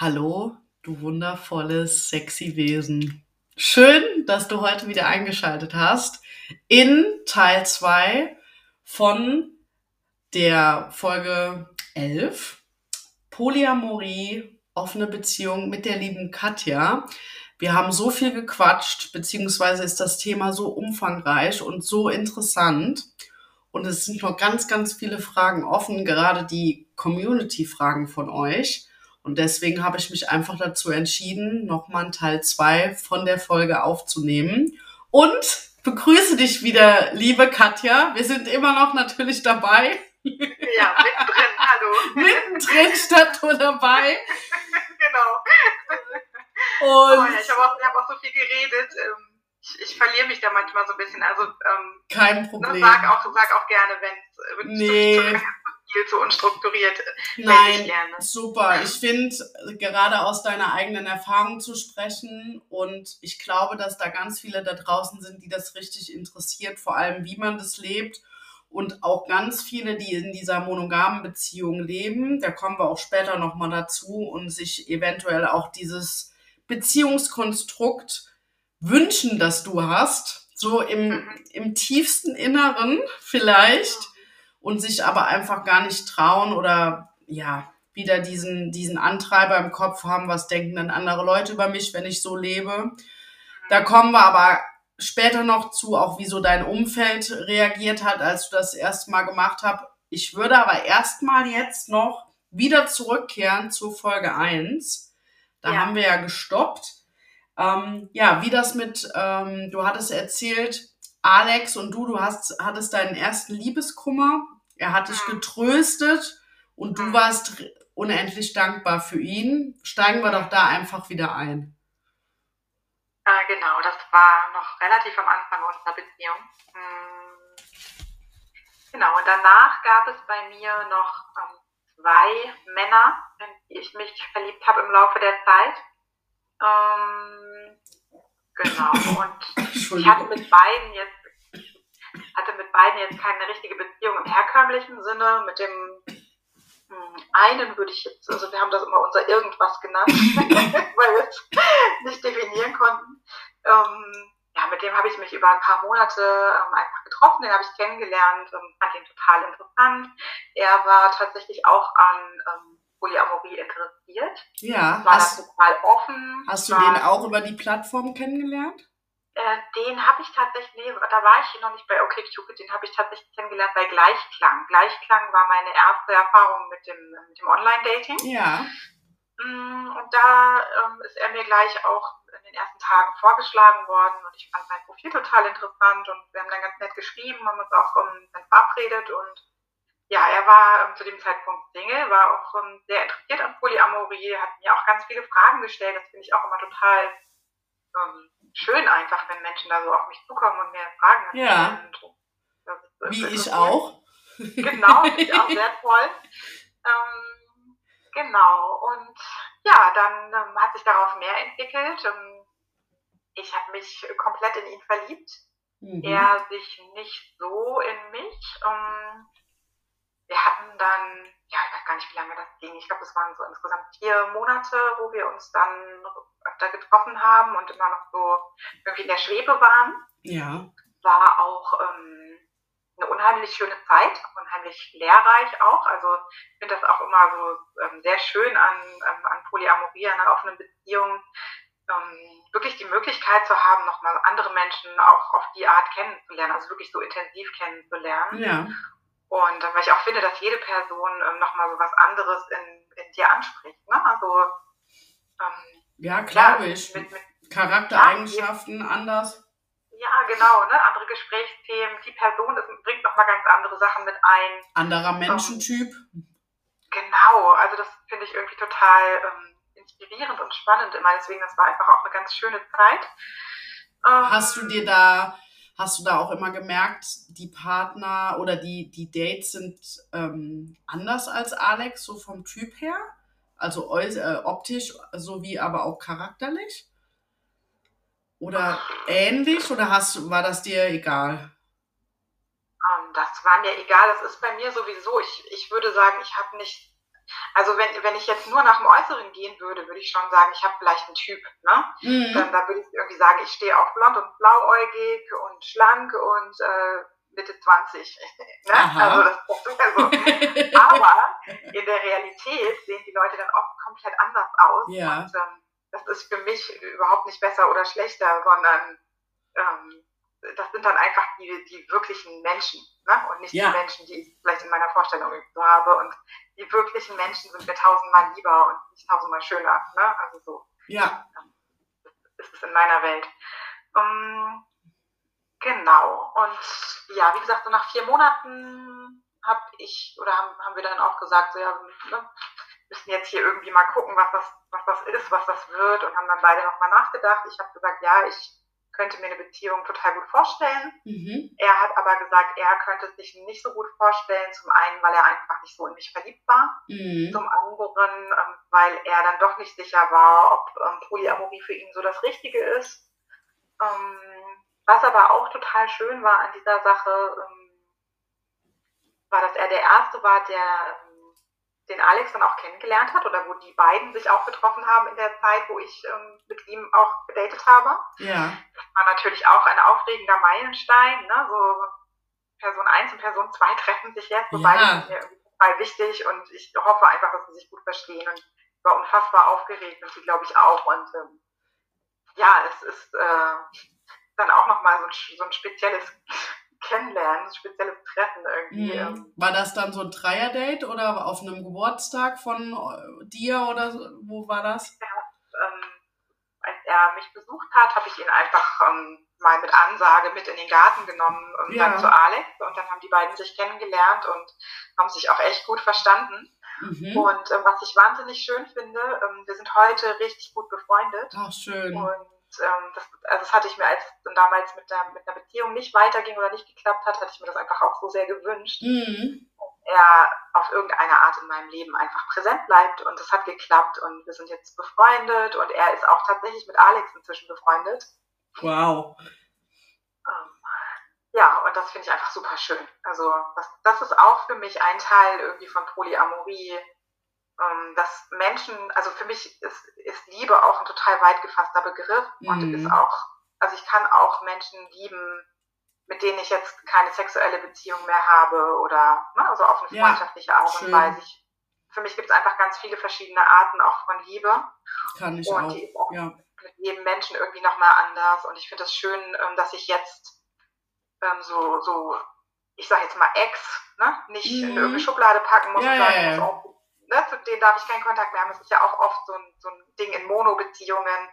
Hallo, du wundervolles, sexy Wesen. Schön, dass du heute wieder eingeschaltet hast in Teil 2 von der Folge 11 Polyamorie, offene Beziehung mit der lieben Katja. Wir haben so viel gequatscht, beziehungsweise ist das Thema so umfangreich und so interessant. Und es sind noch ganz, ganz viele Fragen offen, gerade die Community-Fragen von euch. Und deswegen habe ich mich einfach dazu entschieden, nochmal einen Teil 2 von der Folge aufzunehmen. Und begrüße dich wieder, liebe Katja. Wir sind immer noch natürlich dabei. Ja, mittendrin, hallo. mittendrin statt nur dabei. genau. Und oh ja, ich habe auch, hab auch so viel geredet. Ähm, ich, ich, verliere mich da manchmal so ein bisschen. Also ähm, kein ne, Problem. Sag auch, sag auch gerne, wenn es nee viel zu unstrukturiert. Nein, super. Ich finde, gerade aus deiner eigenen Erfahrung zu sprechen und ich glaube, dass da ganz viele da draußen sind, die das richtig interessiert, vor allem wie man das lebt und auch ganz viele, die in dieser monogamen Beziehung leben. Da kommen wir auch später nochmal dazu und sich eventuell auch dieses Beziehungskonstrukt wünschen, dass du hast. So im, mhm. im tiefsten Inneren vielleicht und sich aber einfach gar nicht trauen oder ja, wieder diesen, diesen Antreiber im Kopf haben, was denken dann andere Leute über mich, wenn ich so lebe. Da kommen wir aber später noch zu, auch wie so dein Umfeld reagiert hat, als du das erste Mal gemacht hast. Ich würde aber erstmal jetzt noch wieder zurückkehren zu Folge 1. Da ja. haben wir ja gestoppt. Ähm, ja, wie das mit, ähm, du hattest erzählt, Alex und du, du hast, hattest deinen ersten Liebeskummer. Er hat dich getröstet und du warst unendlich dankbar für ihn. Steigen wir doch da einfach wieder ein. Äh, genau, das war noch relativ am Anfang unserer Beziehung. Hm. Genau, und danach gab es bei mir noch ähm, zwei Männer, in die ich mich verliebt habe im Laufe der Zeit. Ähm, genau, und ich hatte mit beiden jetzt hatte mit beiden jetzt keine richtige Beziehung im herkömmlichen Sinne. Mit dem hm, einen würde ich jetzt, also wir haben das immer unser Irgendwas genannt, weil wir es nicht definieren konnten. Ähm, ja, mit dem habe ich mich über ein paar Monate ähm, einfach getroffen, den habe ich kennengelernt, ähm, fand ihn total interessant. Er war tatsächlich auch an ähm, Polyamorie interessiert. Ja. War hast, total offen. Hast du den auch über die Plattform kennengelernt? Äh, den habe ich tatsächlich, nee, da war ich noch nicht bei OkCupid, den habe ich tatsächlich kennengelernt bei Gleichklang. Gleichklang war meine erste Erfahrung mit dem, mit dem Online-Dating. Ja. Mm, und da ähm, ist er mir gleich auch in den ersten Tagen vorgeschlagen worden und ich fand sein Profil total interessant und wir haben dann ganz nett geschrieben, haben uns auch um, dann verabredet und ja, er war ähm, zu dem Zeitpunkt Single, war auch ähm, sehr interessiert an Polyamorie, hat mir auch ganz viele Fragen gestellt, das finde ich auch immer total ähm, schön einfach, wenn Menschen da so auf mich zukommen und mir Fragen stellen. Ja. Und, Wie ich auch. Genau, ich auch sehr toll. Ähm, genau, und ja, dann ähm, hat sich daraus mehr entwickelt. Ähm, ich habe mich komplett in ihn verliebt. Mhm. Er sich nicht so in mich. Ähm, wir hatten dann, ja, ich weiß gar nicht, wie lange das ging. Ich glaube, es waren so insgesamt vier Monate, wo wir uns dann öfter getroffen haben und immer noch so irgendwie in der Schwebe waren. Ja. War auch ähm, eine unheimlich schöne Zeit, unheimlich lehrreich auch. Also ich finde das auch immer so ähm, sehr schön an, ähm, an Polyamorie, an einer offenen Beziehung, ähm, wirklich die Möglichkeit zu haben, nochmal andere Menschen auch auf die Art kennenzulernen, also wirklich so intensiv kennenzulernen. Ja. Und weil ich auch finde, dass jede Person ähm, nochmal so was anderes in, in dir anspricht. Ne? Also, ähm, ja, glaube ja, ich. Mit, mit, Charaktereigenschaften ja, anders. Ja, genau, ne? andere Gesprächsthemen. Die Person ist, bringt nochmal ganz andere Sachen mit ein. Anderer ähm, Menschentyp. Ähm, genau, also das finde ich irgendwie total ähm, inspirierend und spannend immer. Deswegen, das war einfach auch eine ganz schöne Zeit. Hast du dir da Hast du da auch immer gemerkt, die Partner oder die, die Dates sind ähm, anders als Alex, so vom Typ her? Also äh, optisch sowie aber auch charakterlich? Oder ähnlich? Oder hast, war das dir egal? Ähm, das war mir egal. Das ist bei mir sowieso. Ich, ich würde sagen, ich habe nicht Also wenn, wenn ich jetzt nur nach dem Äußeren gehen würde, würde ich schon sagen, ich habe vielleicht einen Typ. Ne? Mhm. Dann, da würde ich irgendwie sagen, ich stehe auf blond und blauäugig und schlank und äh, Mitte 20. ne? Also das, das also. Aber in der Realität sehen die Leute dann oft komplett anders aus. Ja. Und ähm, das ist für mich überhaupt nicht besser oder schlechter, sondern ähm, das sind dann einfach die, die wirklichen Menschen ne? und nicht ja. die Menschen, die ich vielleicht in meiner Vorstellung so habe. Und die wirklichen Menschen sind mir tausendmal lieber und nicht tausendmal schöner. Ne? Also so. Ja. ist es in meiner Welt. Um, ähm, genau. Und ja, wie gesagt, so nach vier Monaten habe ich oder haben, haben wir dann auch gesagt, so ja, ne, müssen jetzt hier irgendwie mal gucken, was das, was das ist, was das wird und haben dann beide nochmal nachgedacht. Ich habe gesagt, ja, ich könnte mir eine Beziehung total gut vorstellen. Mhm. Er hat aber gesagt, er könnte es sich nicht so gut vorstellen. Zum einen, weil er einfach nicht so in mich verliebt war. Mhm. Zum anderen, ähm, weil er dann doch nicht sicher war, ob ähm, Polyamorie für ihn so das Richtige ist. Ähm, was aber auch total schön war an dieser Sache, war, dass er der Erste war, der den Alex dann auch kennengelernt hat oder wo die beiden sich auch getroffen haben in der Zeit, wo ich ähm, mit ihm auch gedatet habe. Ja. Das war natürlich auch ein aufregender Meilenstein. Ne? So Person 1 und Person 2 treffen sich jetzt, so ja. beide sind mir total wichtig und ich hoffe einfach, dass sie sich gut verstehen und ich war unfassbar aufgeregt und sie glaube ich auch und ähm, ja, es ist äh, dann auch nochmal so ein, so ein spezielles Kennenlernen, ein spezielles Treffen irgendwie. Mhm. Ähm. War das dann so ein Dreier-Date oder auf einem Geburtstag von äh, dir oder wo war das? Ja, ähm, als er mich besucht hat, habe ich ihn einfach ähm, mal mit Ansage mit in den Garten genommen und ja. dann zu Alex und dann haben die beiden sich kennengelernt und haben sich auch echt gut verstanden. Mhm. Und äh, was ich wahnsinnig schön finde, ähm, wir sind heute richtig gut befreundet. Ach, schön. Und ähm, das, also das hatte ich mir, als es dann damals mit, der, mit einer Beziehung nicht weiterging oder nicht geklappt hat, hatte ich mir das einfach auch so sehr gewünscht. Mhm. Er auf irgendeine Art in meinem Leben einfach präsent bleibt und das hat geklappt und wir sind jetzt befreundet und er ist auch tatsächlich mit Alex inzwischen befreundet. Wow. Ähm, ja, und das finde ich einfach super schön. Also das, das ist auch für mich ein Teil irgendwie von Polyamorie, ähm, dass Menschen, also für mich ist, ist Liebe auch ein total weit gefasster Begriff mhm. und ist auch, also ich kann auch Menschen lieben, mit denen ich jetzt keine sexuelle Beziehung mehr habe oder ne, also auf eine freundschaftliche ja, Art und Weise. Ich, für mich gibt es einfach ganz viele verschiedene Arten auch von Liebe. Kann ich und auch. Die ist auch ja. mit jedem Menschen irgendwie nochmal anders. Und ich finde es das schön, ähm, dass ich jetzt ähm, so, so, ich sage jetzt mal Ex, ne, nicht mhm. in irgendeine Schublade packen muss ja, und sagen, ja, ja ne, zu denen darf ich keinen Kontakt mehr haben. Das ist ja auch oft so ein, so ein Ding in Mono-Beziehungen,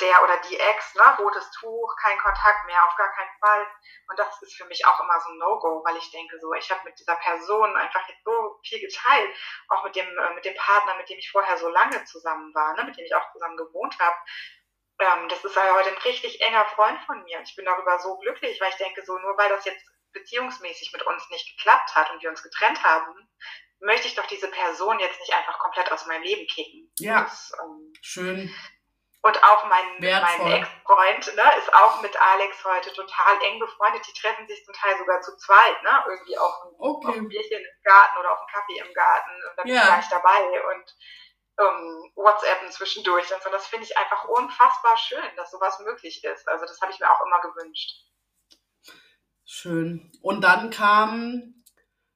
der oder die Ex, ne, rotes Tuch, kein Kontakt mehr, auf gar keinen Fall. Und das ist für mich auch immer so ein No-Go, weil ich denke so, ich habe mit dieser Person einfach jetzt so viel geteilt, auch mit dem, äh, mit dem Partner, mit dem ich vorher so lange zusammen war, ne, mit dem ich auch zusammen gewohnt habe. Ähm, das ist ja heute ein richtig enger Freund von mir. Ich bin darüber so glücklich, weil ich denke so, nur weil das jetzt beziehungsmäßig mit uns nicht geklappt hat und wir uns getrennt haben, möchte ich doch diese Person jetzt nicht einfach komplett aus meinem Leben kicken. Ja. Das, ähm, Schön. Und auch mein, mein Ex-Freund ne, ist auch mit Alex heute total eng befreundet. Die treffen sich zum Teil sogar zu zweit, ne? Irgendwie auf ein, okay. auf ein Bierchen im Garten oder auf einen Kaffee im Garten und dann ja. bin ich gleich dabei und ähm, WhatsAppen zwischendurch. Und so. das finde ich einfach unfassbar schön, dass sowas möglich ist. Also das habe ich mir auch immer gewünscht. Schön. Und dann kam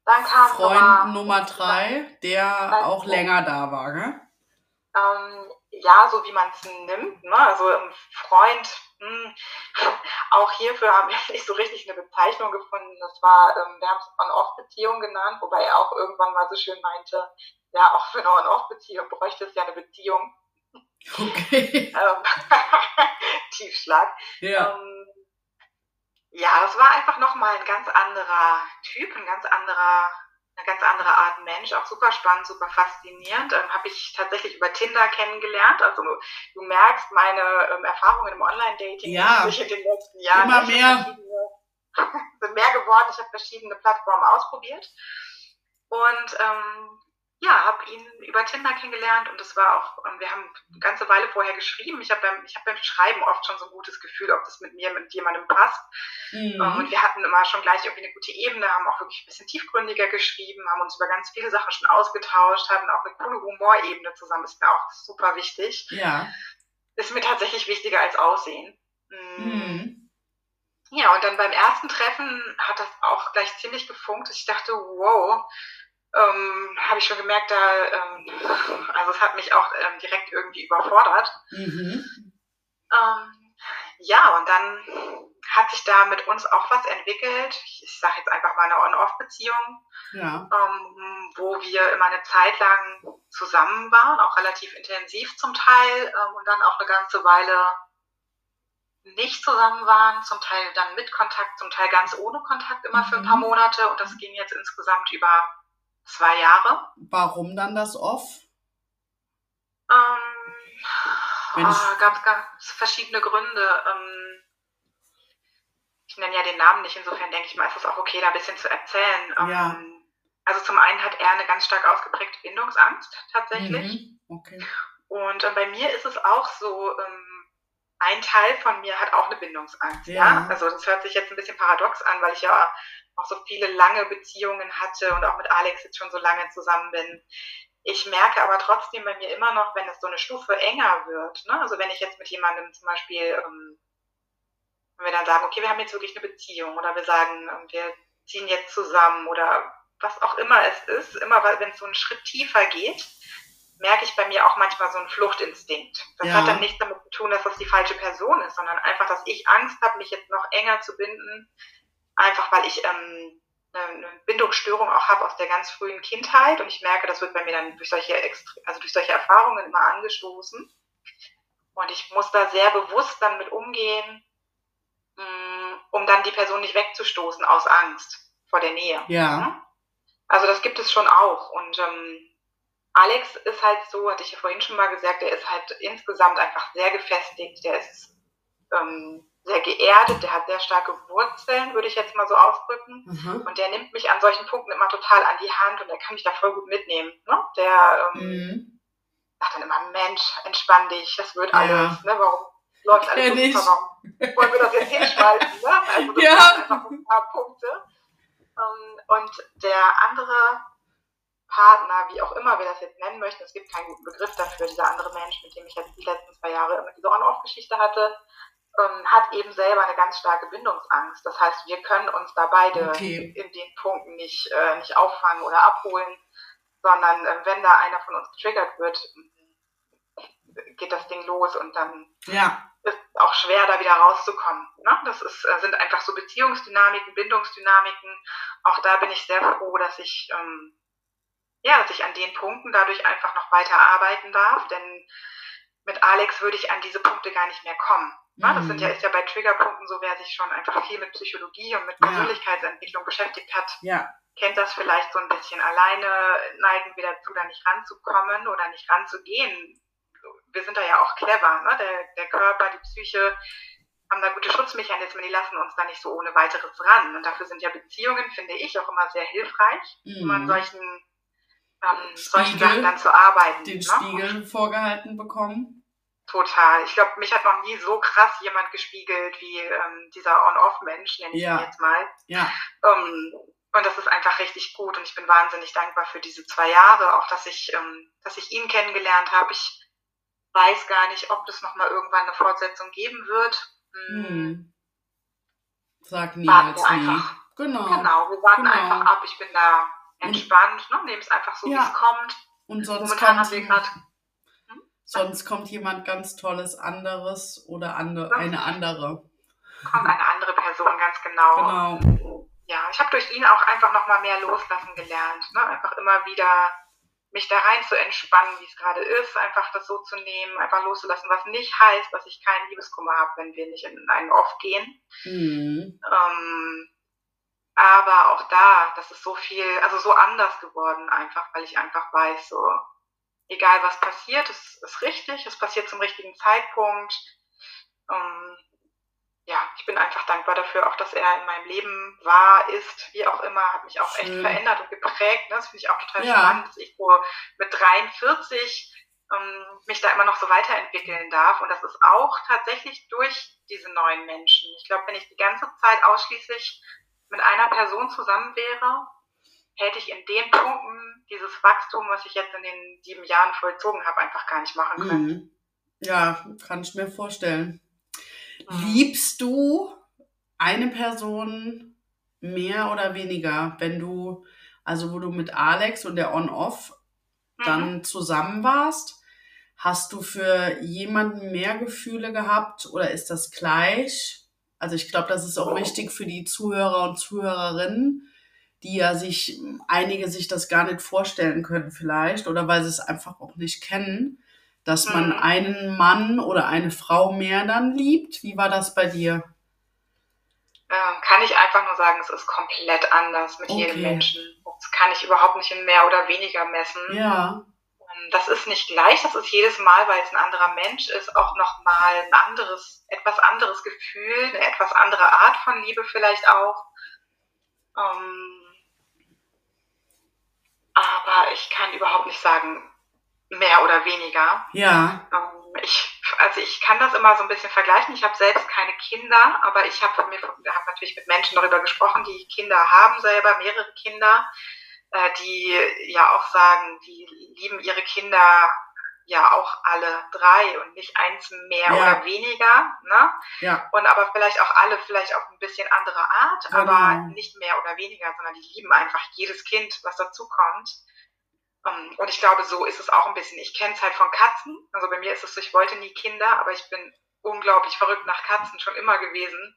dann kam Freund Nummer, drei, der auch länger da war, gell? Ähm, ja, so wie man es nimmt. Ne? Also ein Freund, mh, hm, auch hierfür haben wir nicht so richtig eine Bezeichnung gefunden. Das war, ähm, wir haben es On-Off-Beziehung genannt, wobei er auch irgendwann mal so schön meinte, ja, auch für eine On-Off-Beziehung bräuchte es ja eine Beziehung. Okay. Ähm, Tiefschlag. Ja. Ähm, ja, das war einfach nochmal ein ganz anderer Typ, ein ganz anderer, eine ganz andere Art Mensch, auch super spannend, super faszinierend. Ähm, Habe ich tatsächlich über Tinder kennengelernt. Also du merkst meine ähm, Erfahrungen im Online-Dating ja, sich in den letzten Jahren. Immer mehr. sind mehr geworden. Ich habe verschiedene Plattformen ausprobiert. Und ähm, ja, habe ihn über Tinder kennengelernt und es war auch, wir haben eine ganze Weile vorher geschrieben. Ich habe beim, ich hab beim Schreiben oft schon so ein gutes Gefühl, ob das mit mir, mit jemandem passt. Mhm. Und wir hatten immer schon gleich irgendwie eine gute Ebene, haben auch wirklich ein bisschen tiefgründiger geschrieben, haben uns über ganz viele Sachen schon ausgetauscht, hatten auch eine coole Humorebene zusammen, ist mir auch super wichtig. Ja. Ist mir tatsächlich wichtiger als Aussehen. Mhm. Ja, und dann beim ersten Treffen hat das auch gleich ziemlich gefunkt. Ich dachte, wow, ähm, habe ich schon gemerkt, da, ähm, also es hat mich auch ähm, direkt irgendwie überfordert. Mhm. Ähm, ja, und dann hat sich da mit uns auch was entwickelt. Ich, ich sage jetzt einfach mal eine On-Off-Beziehung, ja. Ähm, wo wir immer eine Zeit lang zusammen waren, auch relativ intensiv zum Teil ähm, und dann auch eine ganze Weile nicht zusammen waren, zum Teil dann mit Kontakt, zum Teil ganz ohne Kontakt immer für ein paar mhm. Monate und das ging jetzt insgesamt über zwei Jahre. Warum dann das Off? Ähm, oh, gab es verschiedene Gründe. Ähm, ich nenne ja den Namen nicht, insofern denke ich mal, ist es auch okay, da ein bisschen zu erzählen. Ähm, ja. Also zum einen hat er eine ganz stark ausgeprägte Bindungsangst tatsächlich. Mhm. Okay. Und äh, bei mir ist es auch so, ähm, ein Teil von mir hat auch eine Bindungsangst. Ja. ja. Also das hört sich jetzt ein bisschen paradox an, weil ich ja auch so viele lange Beziehungen hatte und auch mit Alex jetzt schon so lange zusammen bin. Ich merke aber trotzdem bei mir immer noch, wenn es so eine Stufe enger wird, ne? also wenn ich jetzt mit jemandem zum Beispiel, ähm, wenn wir dann sagen, okay, wir haben jetzt wirklich eine Beziehung oder wir sagen, wir ziehen jetzt zusammen oder was auch immer es ist, immer wenn es so einen Schritt tiefer geht, merke ich bei mir auch manchmal so einen Fluchtinstinkt. Das ja. hat dann nichts damit zu tun, dass das die falsche Person ist, sondern einfach, dass ich Angst habe, mich jetzt noch enger zu binden, einfach weil ich ähm, eine Bindungsstörung auch habe aus der ganz frühen Kindheit und ich merke, das wird bei mir dann durch solche, also durch solche Erfahrungen immer angestoßen. Und ich muss da sehr bewusst dann mit umgehen, mm, um dann die Person nicht wegzustoßen aus Angst vor der Nähe. Ja. Ne? Also das gibt es schon auch. Und ähm, Alex ist halt so, hatte ich ja vorhin schon mal gesagt, der ist halt insgesamt einfach sehr gefestigt, der ist ähm, sehr geerdet, der hat sehr starke Wurzeln, würde ich jetzt mal so ausdrücken. Mhm. Und der nimmt mich an solchen Punkten immer total an die Hand und der kann mich da voll gut mitnehmen. Ne? Der ähm, mhm. sagt dann immer, Mensch, entspann dich, das wird ja. alles. Ne? Warum läuft alles ja, so Warum wollen wir das jetzt hinschmeißen? Ne? Also das ja. sind einfach ein paar Punkte. Ähm, und der andere Partner, wie auch immer wir das jetzt nennen möchten, es gibt keinen guten Begriff dafür, dieser andere Mensch, mit dem ich jetzt die letzten zwei Jahre immer diese On-Off-Geschichte hatte, ähm, hat eben selber eine ganz starke Bindungsangst. Das heißt, wir können uns da beide okay. in den Punkten nicht, äh, nicht auffangen oder abholen, sondern äh, wenn da einer von uns getriggert wird, geht das Ding los und dann ja. ist es auch schwer, da wieder rauszukommen. Ne? Das ist, äh, sind einfach so Beziehungsdynamiken, Bindungsdynamiken. Auch da bin ich sehr froh, dass ich, ähm, ja, dass ich an den Punkten dadurch einfach noch weiter arbeiten darf, denn mit Alex würde ich an diese Punkte gar nicht mehr kommen. Ne? Das sind ja, mhm. ist ja bei Triggerpunkten so, wer sich schon einfach viel mit Psychologie und mit Persönlichkeitsentwicklung beschäftigt hat, ja. kennt das vielleicht so ein bisschen. Alleine neigen wir dazu, da nicht ranzukommen oder nicht ranzugehen. Wir sind da ja auch clever. Ne? Der, der Körper, die Psyche haben da gute Schutzmechanismen, die lassen uns da nicht so ohne weiteres ran. Und dafür sind ja Beziehungen, finde ich, auch immer sehr hilfreich, mhm. um an solchen, ähm, solchen Sachen dann zu arbeiten. Den ne? Spiegel vorgehalten bekommen. Total. Ich glaube, mich hat noch nie so krass jemand gespiegelt wie ähm, dieser On-Off-Mensch, nenne ich ja. ihn jetzt mal. Ja. Ähm, und das ist einfach richtig gut und ich bin wahnsinnig dankbar für diese zwei Jahre, auch dass ich, ähm, dass ich ihn kennengelernt habe. Ich weiß gar nicht, ob es nochmal irgendwann eine Fortsetzung geben wird. Hm. hm. Sag niemals nie. Einfach. Genau. Genau, wir warten genau. einfach ab. Ich bin da entspannt, ne? nehme es einfach so, ja. wie es kommt. Und sonst Momentan kommt, wir gerade Sonst kommt jemand ganz Tolles anderes oder ande, eine andere. Kommt eine andere Person, ganz genau. Genau. Ja, ich habe durch ihn auch einfach nochmal mehr loslassen gelernt. Ne? Einfach immer wieder mich da rein zu entspannen, wie es gerade ist, einfach das so zu nehmen, einfach loszulassen, was nicht heißt, dass ich keinen Liebeskummer habe, wenn wir nicht in einen Off gehen. Mhm. Ähm, aber auch da, das ist so viel, also so anders geworden einfach, weil ich einfach weiß, so, egal was passiert, es ist richtig, es passiert zum richtigen Zeitpunkt. Ähm, ja, ich bin einfach dankbar dafür, auch dass er in meinem Leben war, ist, wie auch immer, hat mich auch echt Schön. verändert und geprägt. Ne? Das finde ich auch total ja. spannend, dass ich so mit 43 ähm, mich da immer noch so weiterentwickeln darf. Und das ist auch tatsächlich durch diese neuen Menschen. Ich glaube, wenn ich die ganze Zeit ausschließlich mit einer Person zusammen wäre, hätte ich in den Punkten dieses Wachstum, was ich jetzt in den sieben Jahren vollzogen habe, einfach gar nicht machen können. Mhm. Ja, kann ich mir vorstellen. Liebst du eine Person mehr oder weniger, wenn du, also wo du mit Alex und der On-Off dann mhm. zusammen warst? Hast du für jemanden mehr Gefühle gehabt oder ist das gleich? Also ich glaube, das ist auch wichtig für die Zuhörer und Zuhörerinnen, die ja sich, einige sich das gar nicht vorstellen können vielleicht oder weil sie es einfach auch nicht kennen dass man mhm. einen Mann oder eine Frau mehr dann liebt? Wie war das bei dir? Ähm, kann ich einfach nur sagen, es ist komplett anders mit okay. jedem Menschen. Das kann ich überhaupt nicht in mehr oder weniger messen. Ja. Das ist nicht gleich, das ist jedes Mal, weil es ein anderer Mensch ist, auch nochmal ein anderes, etwas anderes Gefühl, eine etwas andere Art von Liebe vielleicht auch. Ähm, aber ich kann überhaupt nicht sagen, mehr oder weniger. Ja. Ähm, ich, also ich kann das immer so ein bisschen vergleichen. Ich habe selbst keine Kinder, aber ich habe hab natürlich mit Menschen darüber gesprochen, die Kinder haben selber, mehrere Kinder, äh, die ja auch sagen, die lieben ihre Kinder ja auch alle drei und nicht eins mehr ja. oder weniger. Ne? Ja. Und aber vielleicht auch alle, vielleicht auch ein bisschen andere Art, genau. aber nicht mehr oder weniger, sondern die lieben einfach jedes Kind, was dazu kommt. Ähm, und ich glaube, so ist es auch ein bisschen. Ich kenne es halt von Katzen. Also bei mir ist es so, ich wollte nie Kinder, aber ich bin unglaublich verrückt nach Katzen schon immer gewesen.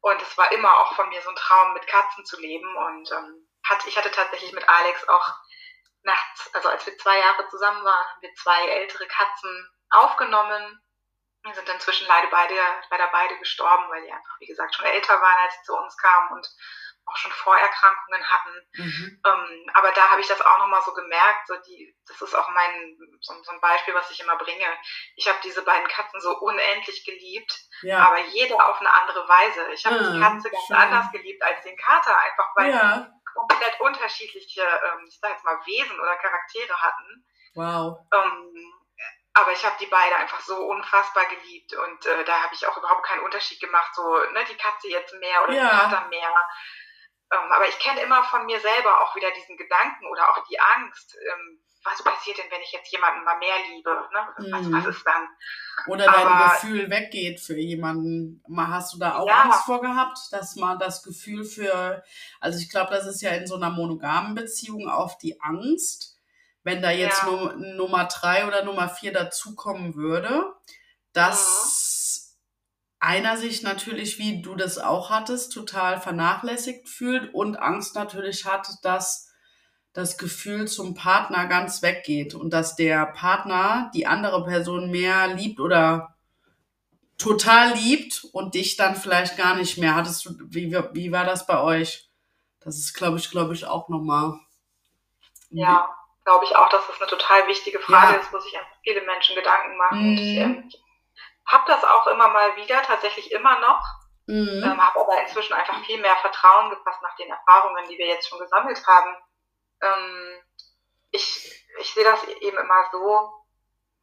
Und es war immer auch von mir so ein Traum, mit Katzen zu leben. Und ähm, hat, ich hatte tatsächlich mit Alex auch nachts, also als wir zwei Jahre zusammen waren, haben wir zwei ältere Katzen aufgenommen. Wir sind inzwischen leider beide, leider beide gestorben, weil die einfach, wie gesagt, schon älter waren, als sie zu uns kamen. Und auch schon Vorerkrankungen hatten. Mhm. Ähm, aber da habe ich das auch nochmal so gemerkt. So die, das ist auch mein so, so ein Beispiel, was ich immer bringe. Ich habe diese beiden Katzen so unendlich geliebt, ja. aber jede auf eine andere Weise. Ich habe ja, die Katze ganz schön. anders geliebt als den Kater, einfach weil ja. Komplett unterschiedliche, ähm, ich sag jetzt mal, Wesen oder Charaktere hatten. Wow. Ähm, aber ich habe die beide einfach so unfassbar geliebt und äh, da habe ich auch überhaupt keinen Unterschied gemacht, so ne, die Katze jetzt mehr oder ja. der Kater mehr. Ähm, aber ich kenne immer von mir selber auch wieder diesen Gedanken oder auch die Angst. Ähm, was passiert denn, wenn ich jetzt jemanden mal mehr liebe? Ne? Was, mhm. was ist dann? Oder dein aber, Gefühl weggeht für jemanden. Hast du da auch ja. Angst vor gehabt, dass man das Gefühl für, also ich glaube, das ist ja in so einer monogamen Beziehung auf die Angst, wenn da jetzt ja. Nummer drei oder Nummer vier dazukommen würde, dass einer sich natürlich, wie du das auch hattest, total vernachlässigt fühlt und Angst natürlich hat, dass das Gefühl zum Partner ganz weggeht und dass der Partner die andere Person mehr liebt oder total liebt und dich dann vielleicht gar nicht mehr. Hattest du, wie, wie war das bei euch? Das ist, glaube ich, glaube ich, auch nochmal. Ja, glaube ich auch, dass das eine total wichtige Frage ja. ist, wo sich einfach viele Menschen Gedanken machen. Mhm. Ich, äh, habe das auch immer mal wieder, tatsächlich immer noch. Mhm. Ähm, habe aber inzwischen einfach viel mehr Vertrauen gefasst nach den Erfahrungen, die wir jetzt schon gesammelt haben. Ähm, ich, ich sehe das eben immer so,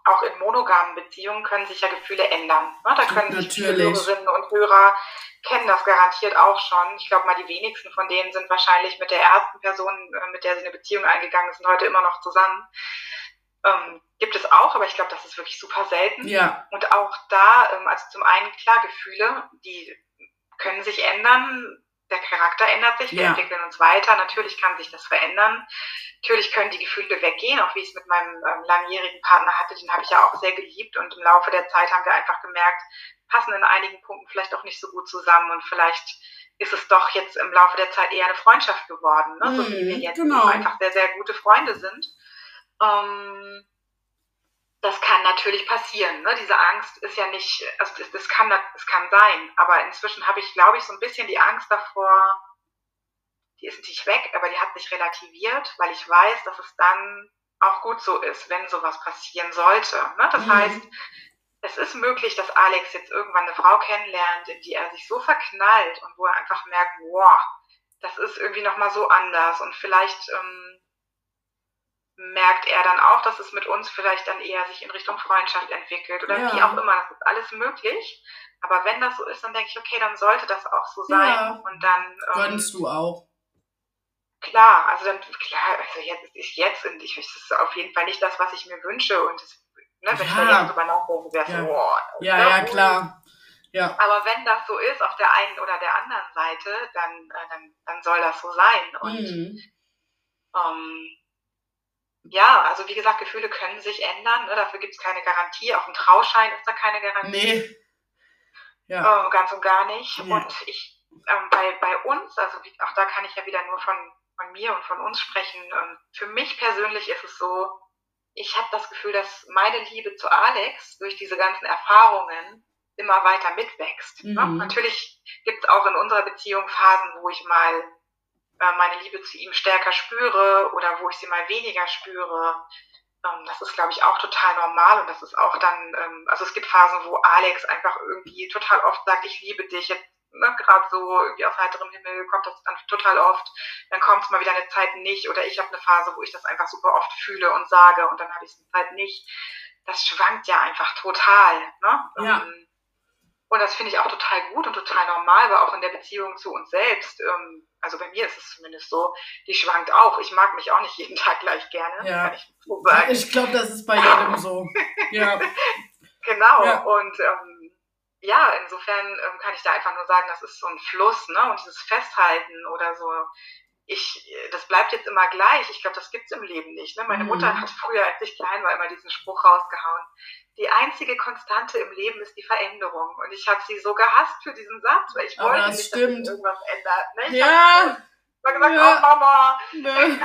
auch in monogamen Beziehungen können sich ja Gefühle ändern. Ne? Da können sich viele Hörerinnen und Hörer kennen das garantiert auch schon. Ich glaube mal, die wenigsten von denen sind wahrscheinlich mit der ersten Person, äh, mit der sie eine Beziehung eingegangen sind, heute immer noch zusammen. Ähm, gibt es auch, aber ich glaube, das ist wirklich super selten. Ja. Und auch da, ähm, also zum einen klar Gefühle, die können sich ändern, der Charakter ändert sich, wir ja. entwickeln uns weiter, natürlich kann sich das verändern. Natürlich können die Gefühle weggehen, auch wie ich es mit meinem ähm, langjährigen Partner hatte, den habe ich ja auch sehr geliebt und im Laufe der Zeit haben wir einfach gemerkt, passen in einigen Punkten vielleicht auch nicht so gut zusammen und vielleicht ist es doch jetzt im Laufe der Zeit eher eine Freundschaft geworden, ne? so wie wir mhm, jetzt genau. einfach sehr, sehr gute Freunde sind. Ähm, das kann natürlich passieren. Ne? Diese Angst ist ja nicht, also das, das, kann, das kann sein, aber inzwischen habe ich, glaube ich, so ein bisschen die Angst davor, die ist nicht weg, aber die hat sich relativiert, weil ich weiß, dass es dann auch gut so ist, wenn sowas passieren sollte. Ne? Das mhm. heißt, es ist möglich, dass Alex jetzt irgendwann eine Frau kennenlernt, in die er sich so verknallt und wo er einfach merkt, wow, das ist irgendwie nochmal so anders und vielleicht ähm, merkt er dann auch, dass es mit uns vielleicht dann eher sich in Richtung Freundschaft entwickelt oder ja. wie auch immer. Das ist alles möglich. Aber wenn das so ist, dann denke ich, okay, dann sollte das auch so sein. Ja. Und dann. Ähm, Gönnst du auch. Klar, also dann, klar, also jetzt ist jetzt und ich, das ist auf jeden Fall nicht das, was ich mir wünsche. Und das, ne, wenn ja. ich da jetzt drüber nachdenke, wäre es ja. so, oh, ja, ja, ja, klar. Ja. Aber wenn das so ist, auf der einen oder der anderen Seite, dann, äh, dann, dann soll das so sein. Und mhm. ähm, ja, also wie gesagt, Gefühle können sich ändern. Ne? Dafür gibt es keine Garantie. Auch ein Trauschein ist da keine Garantie. Nee. Ja. Ähm, ganz und gar nicht. Ja. Und ich, ähm, bei, bei uns, also wie, auch da kann ich ja wieder nur von, von mir und von uns sprechen. Ähm, für mich persönlich ist es so, ich habe das Gefühl, dass meine Liebe zu Alex durch diese ganzen Erfahrungen immer weiter mitwächst. Ne? Mhm. Ne? Natürlich gibt es auch in unserer Beziehung Phasen, wo ich mal äh, meine Liebe zu ihm stärker spüre oder wo ich sie mal weniger spüre. Ähm, das ist, glaube ich, auch total normal und das ist auch dann, ähm, also es gibt Phasen, wo Alex einfach irgendwie total oft sagt, ich liebe dich, jetzt ne, gerade so irgendwie aus heiterem Himmel kommt das dann total oft, dann kommt es mal wieder eine Zeit nicht oder ich habe eine Phase, wo ich das einfach super oft fühle und sage und dann habe ich es eine Zeit nicht. Das schwankt ja einfach total. Ne? Ja. Ähm, und das finde ich auch total gut und total normal, aber auch in der Beziehung zu uns selbst. Ähm, also bei mir ist es zumindest so, die schwankt auch. Ich mag mich auch nicht jeden Tag gleich gerne. Ja. ich so. Ich glaube, das ist bei jedem so. Ja. genau. Ja. Und ähm, ja, insofern ähm, kann ich da einfach nur sagen, das ist so ein Fluss, ne? Und dieses Festhalten oder so. Ich, das bleibt jetzt immer gleich. Ich glaube, das gibt's im Leben nicht. Ne? Meine mhm. Mutter hat früher, als ich klein war, immer diesen Spruch rausgehauen die einzige Konstante im Leben ist die Veränderung. Und ich habe sie so gehasst für diesen Satz, weil ich wollte nicht, stimmt. dass sich irgendwas ändert. Ne? Ich ja. habe gesagt, ja. oh Mama. Ne.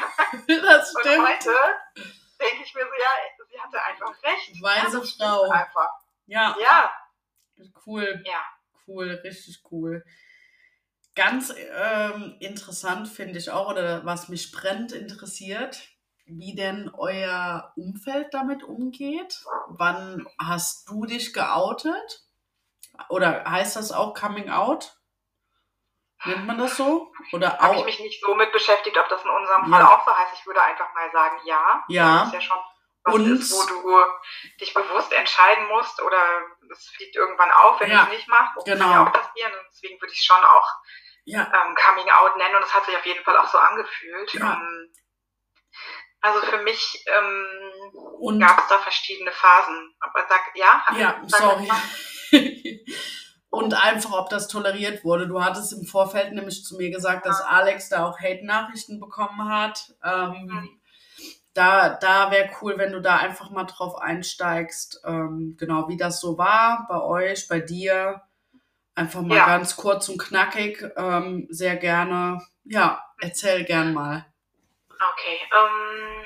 Das stimmt. Und heute denke ich mir so, ja, sie hatte einfach recht. Weise ja, Frau. Einfach. Ja. Ja. Cool. Ja. Cool, richtig cool. Ganz ähm, interessant finde ich auch, oder was mich brennend interessiert, wie denn euer Umfeld damit umgeht. Wann hast du dich geoutet? Oder heißt das auch Coming Out? Nennt man das so? Oder Habe ich mich nicht so mit beschäftigt, ob das in unserem Fall auch so heißt. Ich würde einfach mal sagen, ja. Ja. Das ist ja schon was Und ist, wo du dich bewusst entscheiden musst oder es fliegt irgendwann auf, wenn ja. du es nicht machst. Das genau. kann ja auch passieren. Und deswegen würde ich schon auch ja. ähm, Coming Out nennen. Und es hat sich auf jeden Fall auch so angefühlt. Ja. Ähm, also für mich ähm, gab es da verschiedene Phasen. Aber sag, ja? Ja, sorry. Und einfach, ob das toleriert wurde. Du hattest im Vorfeld nämlich zu mir gesagt, dass Alex da auch Hate-Nachrichten bekommen hat. Ähm, mhm. Da, da wäre cool, wenn du da einfach mal drauf einsteigst, ähm, genau wie das so war bei euch, bei dir. Einfach mal ja. ganz kurz und knackig, ähm, sehr gerne. Ja, erzähl gern mal. Okay. Ähm,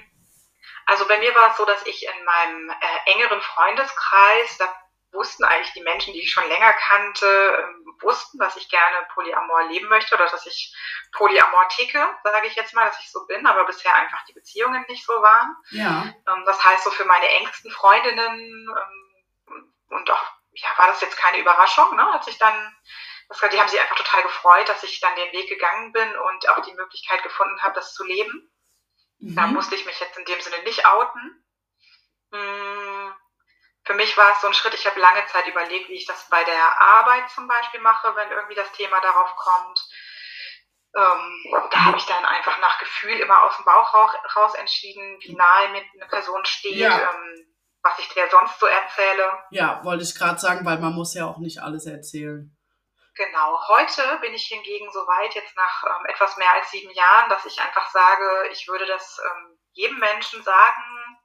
also bei mir war es so, dass ich in meinem äh, engeren Freundeskreis, da wussten eigentlich die Menschen, die ich schon länger kannte, ähm, wussten, dass ich gerne Polyamor leben möchte oder dass ich Polyamor ticke, sage ich jetzt mal, dass ich so bin, aber bisher einfach die Beziehungen nicht so waren. Ja. Ähm, das heißt, so für meine engsten Freundinnen ähm, und auch, ja, war das jetzt keine Überraschung, ne? Hat sich dann das, die haben sich einfach total gefreut, dass ich dann den Weg gegangen bin und auch die Möglichkeit gefunden habe, das zu leben. Mhm. Da musste ich mich jetzt in dem Sinne nicht outen. Hm, für mich war es so ein Schritt, ich habe lange Zeit überlegt, wie ich das bei der Arbeit zum Beispiel mache, wenn irgendwie das Thema darauf kommt. Ähm, da habe ich dann einfach nach Gefühl immer aus dem Bauch raus entschieden, wie nahe mir eine Person steht, ja. ähm, was ich dir sonst so erzähle. Ja, wollte ich gerade sagen, weil man muss ja auch nicht alles erzählen. Genau. Heute bin ich hingegen so weit, jetzt nach ähm, etwas mehr als sieben Jahren, dass ich einfach sage, ich würde das ähm, jedem Menschen sagen,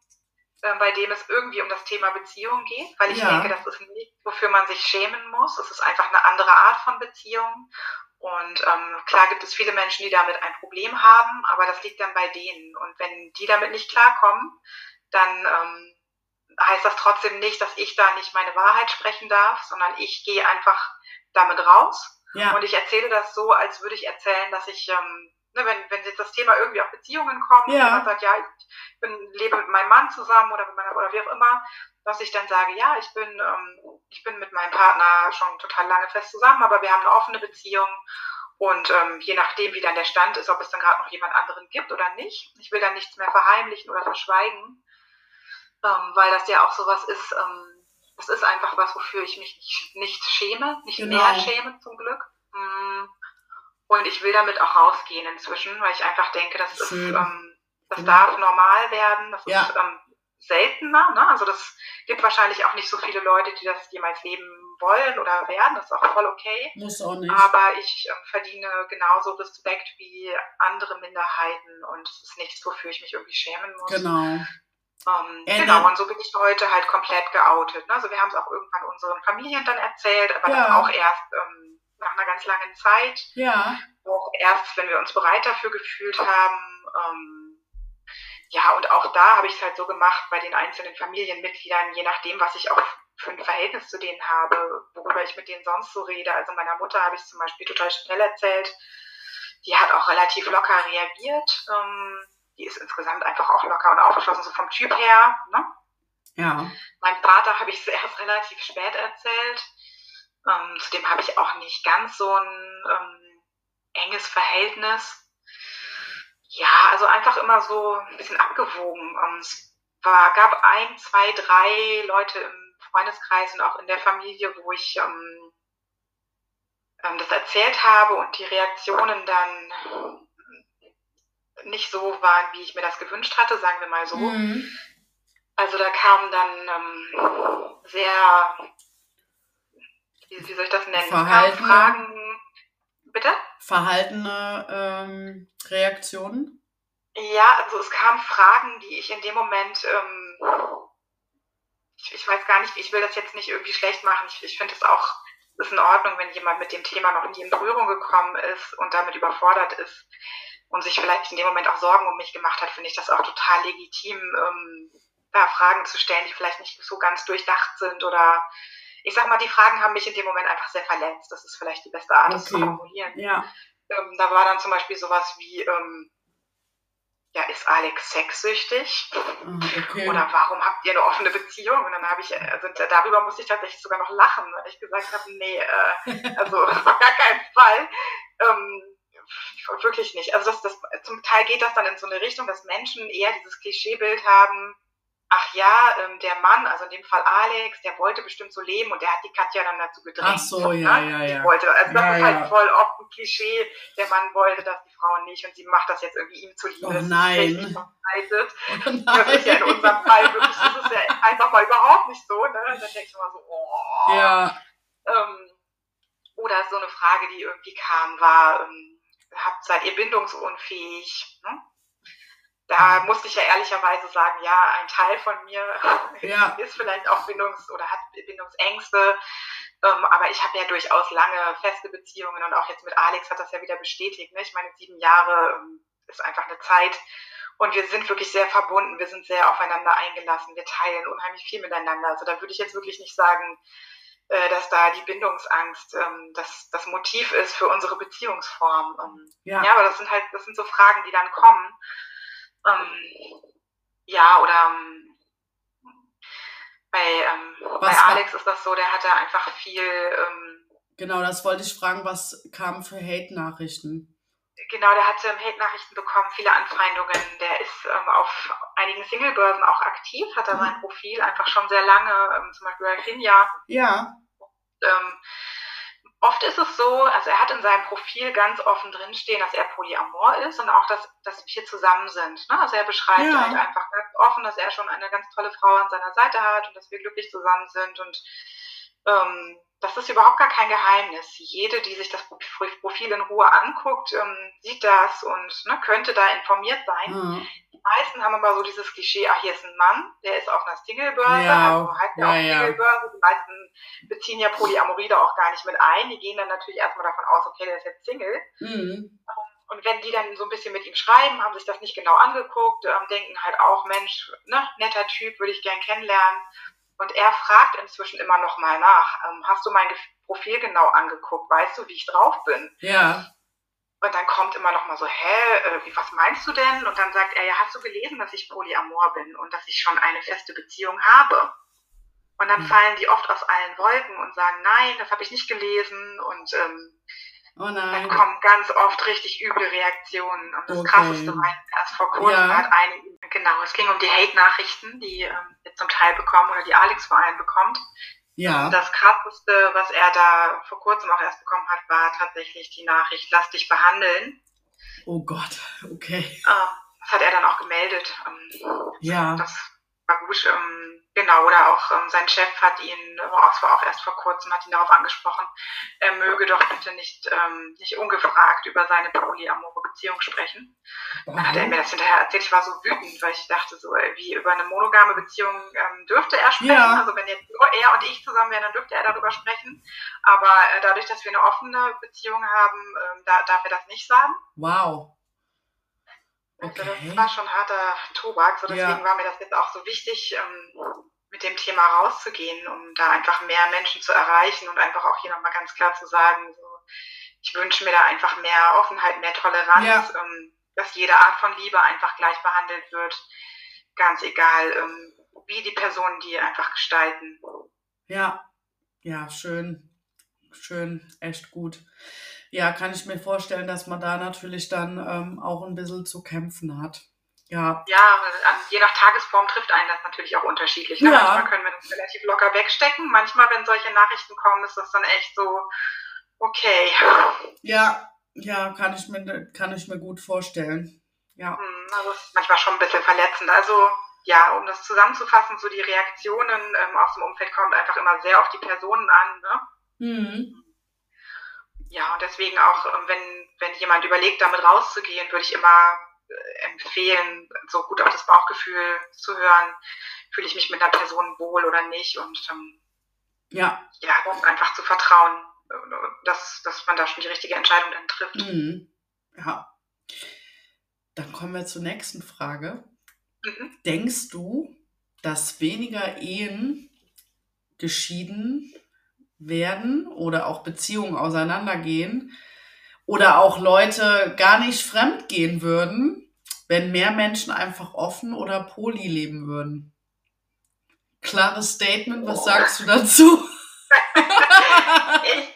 äh, bei dem es irgendwie um das Thema Beziehung geht, weil ich ja. denke, das ist nicht, wofür man sich schämen muss. Es ist einfach eine andere Art von Beziehung. Und ähm, klar gibt es viele Menschen, die damit ein Problem haben, aber das liegt dann bei denen. Und wenn die damit nicht klarkommen, dann ähm, heißt das trotzdem nicht, dass ich da nicht meine Wahrheit sprechen darf, sondern ich gehe einfach damit raus. Ja. Und ich erzähle das so, als würde ich erzählen, dass ich, ähm, ne, wenn, wenn jetzt das Thema irgendwie auf Beziehungen kommt, ja. und man sagt, ja, ich bin, lebe mit meinem Mann zusammen oder mit meiner, oder wie auch immer, dass ich dann sage, ja, ich bin, ähm, ich bin mit meinem Partner schon total lange fest zusammen, aber wir haben eine offene Beziehung und ähm, je nachdem, wie dann der Stand ist, ob es dann gerade noch jemand anderen gibt oder nicht. Ich will dann nichts mehr verheimlichen oder verschweigen, ähm, weil das ja auch sowas ist, ähm, das ist einfach was, wofür ich mich nicht, nicht schäme, nicht genau. mehr schäme zum Glück. Mm. Und ich will damit auch rausgehen inzwischen, weil ich einfach denke, das ist, ähm, das genau. darf normal werden, das ja. ist ähm, seltener. Ne? Also das gibt wahrscheinlich auch nicht so viele Leute, die das jemals leben wollen oder werden. Das ist auch voll okay. Muss auch nicht. Aber ich ähm, verdiene genauso Respekt wie andere Minderheiten und es ist nichts, wofür ich mich irgendwie schämen muss. Genau. Ähm, genau, und so bin ich heute halt komplett geoutet. Ne? Also wir haben es auch irgendwann unseren Familien dann erzählt, aber ja. dann auch erst ähm, nach einer ganz langen Zeit. Ja. Auch erst, wenn wir uns bereit dafür gefühlt haben. Ähm, ja, und auch da habe ich es halt so gemacht bei den einzelnen Familienmitgliedern, je nachdem, was ich auch für ein Verhältnis zu denen habe, worüber ich mit denen sonst so rede. Also meiner Mutter habe ich zum Beispiel total schnell erzählt. Die hat auch relativ locker reagiert. Ähm, die ist insgesamt einfach auch locker und aufgeschlossen, so vom Typ her. Ne? Ja. Mein Vater habe ich es erst relativ spät erzählt. Ähm, zudem habe ich auch nicht ganz so ein ähm, enges Verhältnis. Ja, also einfach immer so ein bisschen abgewogen. Ähm, es war, gab ein, zwei, drei Leute im Freundeskreis und auch in der Familie, wo ich ähm, ähm, das erzählt habe und die Reaktionen dann nicht so waren, wie ich mir das gewünscht hatte, sagen wir mal so. Mhm. Also da kamen dann ähm, sehr, wie, wie, soll ich das nennen? Verhalten. Fragen. Bitte? verhaltene ähm, Reaktionen? Ja, also es kamen Fragen, die ich in dem Moment, ähm, ich, ich, weiß gar nicht, ich will das jetzt nicht irgendwie schlecht machen. Ich, ich finde es auch, ist in Ordnung, wenn jemand mit dem Thema noch nie in Berührung gekommen ist und damit überfordert ist und sich vielleicht in dem Moment auch Sorgen um mich gemacht hat, finde ich das auch total legitim, ähm, da Fragen zu stellen, die vielleicht nicht so ganz durchdacht sind oder ich sag mal, die Fragen haben mich in dem Moment einfach sehr verletzt. Das ist vielleicht die beste Art, das zu formulieren. Ja. Ähm, da war dann zum Beispiel sowas wie, ähm, ja, ist Alex sexsüchtig? Ah, okay. Oder warum habt ihr eine offene Beziehung? Und dann habe ich, also darüber musste ich tatsächlich sogar noch lachen, weil ich gesagt habe, nee, äh, also auf gar keinen Fall. Ähm, wirklich nicht. Also das, das, zum Teil geht das dann in so eine Richtung, dass Menschen eher dieses Klischeebild haben, ach ja, ähm, der Mann, also in dem Fall Alex, der wollte bestimmt so leben und der hat die Katja dann dazu gedrängt. Ach so, ja, ne? ja, ja. Die wollte, also das ja, ist halt ja. voll oft ein Klischee, der Mann wollte das, die Frau nicht und sie macht das jetzt irgendwie ihm zuliebe. Oh nein. Oh nein. Das ist ja in unserem Fall wirklich, das ist ja einfach mal überhaupt nicht so, ne? Dann denke ich immer so, oh. Ja. Ähm, oder so eine Frage, die irgendwie kam, war, ähm, habt, seid ihr bindungsunfähig? Ne? da musste ich ja ehrlicherweise sagen, ja, ein Teil von mir ja. ist vielleicht auch Bindungs- oder hat Bindungsängste. Ähm, aber ich habe ja durchaus lange feste Beziehungen und auch jetzt mit Alex hat das ja wieder bestätigt. Ne? Ich meine, sieben Jahre ähm, ist einfach eine Zeit und wir sind wirklich sehr verbunden, wir sind sehr aufeinander eingelassen, wir teilen unheimlich viel miteinander. Also da würde ich jetzt wirklich nicht sagen, dass da die Bindungsangst ähm, das, das Motiv ist für unsere Beziehungsform. Ähm, ja. ja, aber das sind halt, das sind so Fragen, die dann kommen. Ähm, ja, oder ähm, bei, ähm, bei Alex ist das so, der hatte einfach viel. Genau, das wollte ich fragen, was kam für Hate-Nachrichten? Genau, der hatte Hate-Nachrichten bekommen, viele Anfeindungen. Der ist ähm, auf einigen Singlebörsen auch aktiv, hat er mhm. sein Profil einfach schon sehr lange, ähm, zum Beispiel bei Finja. Ja. Ähm, Oft ist es so, also er hat in seinem Profil ganz offen drinstehen, dass er polyamor ist und auch, dass, dass wir zusammen sind. Ne? Also er beschreibt ja. halt einfach ganz offen, dass er schon eine ganz tolle Frau an seiner Seite hat und dass wir glücklich zusammen sind und ähm, das ist überhaupt gar kein Geheimnis. Jede, die sich das Profil in Ruhe anguckt, ähm, sieht das und ne, könnte da informiert sein. Mhm meisten haben immer so dieses Klischee, ach, hier ist ein Mann, der ist auf einer Singlebörse, ja, also heißt ja, ja auch Singlebörse. Die meisten beziehen ja Polyamorie da auch gar nicht mit ein. Die gehen dann natürlich erstmal davon aus, okay, der ist jetzt Single. Mhm. Und wenn die dann so ein bisschen mit ihm schreiben, haben sich das nicht genau angeguckt, ähm, denken halt auch, Mensch, ne, netter Typ, würde ich gern kennenlernen. Und er fragt inzwischen immer noch mal nach, ähm, hast du mein Profil genau angeguckt? Weißt du, wie ich drauf bin? Ja. Und dann kommt immer noch mal so, hä, äh, was meinst du denn? Und dann sagt er, ja, hast du gelesen, dass ich Polyamor bin und dass ich schon eine feste Beziehung habe? Und dann mhm. fallen die oft aus allen Wolken und sagen, nein, das habe ich nicht gelesen. Und ähm, oh dann kommen ganz oft richtig üble Reaktionen. Und das okay. Krasseste war erst vor kurzem ja. hat eine, genau, es ging um die Hate-Nachrichten, die ähm, wir zum Teil bekommen oder die Alex vor allem bekommt. Ja. Das Krasseste, was er da vor kurzem auch erst bekommen hat, war tatsächlich die Nachricht, lass dich behandeln. Oh Gott, okay. Ähm, das hat er dann auch gemeldet. Ähm, ja. Das war gut. Ähm, Genau, oder auch ähm, sein Chef hat ihn, das war auch erst vor kurzem, hat ihn darauf angesprochen, er möge doch bitte nicht, ähm, nicht ungefragt über seine polyamore Beziehung sprechen. Dann hat er mir das hinterher erzählt, ich war so wütend, weil ich dachte so, wie über eine monogame Beziehung ähm, dürfte er sprechen. Ja. Also wenn jetzt nur er und ich zusammen wären, dann dürfte er darüber sprechen. Aber äh, dadurch, dass wir eine offene Beziehung haben, äh, da, darf er das nicht sagen. Wow. Okay. Also das war schon harter Tobak, so deswegen ja. war mir das jetzt auch so wichtig, ähm, mit dem Thema rauszugehen, um da einfach mehr Menschen zu erreichen und einfach auch hier nochmal ganz klar zu sagen, so, ich wünsche mir da einfach mehr Offenheit, mehr Toleranz, ja. ähm, dass jede Art von Liebe einfach gleich behandelt wird, ganz egal, ähm, wie die Personen die einfach gestalten. Ja, ja, schön, schön, echt gut ja, kann ich mir vorstellen, dass man da natürlich dann ähm, auch ein bisschen zu kämpfen hat. Ja. Ja, je nach Tagesform trifft einen das natürlich auch unterschiedlich. Ne? Ja. Manchmal können wir das relativ locker wegstecken. Manchmal, wenn solche Nachrichten kommen, ist das dann echt so, okay. Ja, ja, kann ich mir, kann ich mir gut vorstellen. Ja. Hm, also ist manchmal schon ein bisschen verletzend. Also ja, um das zusammenzufassen, so die Reaktionen ähm, aus dem Umfeld kommt einfach immer sehr auf die Personen an. Ne? Mhm. Ja, und deswegen auch, ähm, wenn, wenn jemand überlegt, damit rauszugehen, würde ich immer äh, empfehlen, so gut auf das Bauchgefühl zu hören, fühle ich mich mit einer Person wohl oder nicht und ähm, ja, ja einfach zu vertrauen, dass, dass man da schon die richtige Entscheidung dann trifft. Mhm. Ja. Dann kommen wir zur nächsten Frage. Mhm. Denkst du, dass weniger Ehen geschieden werden oder auch Beziehungen auseinandergehen oder auch Leute gar nicht fremd gehen würden, wenn mehr Menschen einfach offen oder poly leben würden. Klares Statement, was sagst du dazu? ich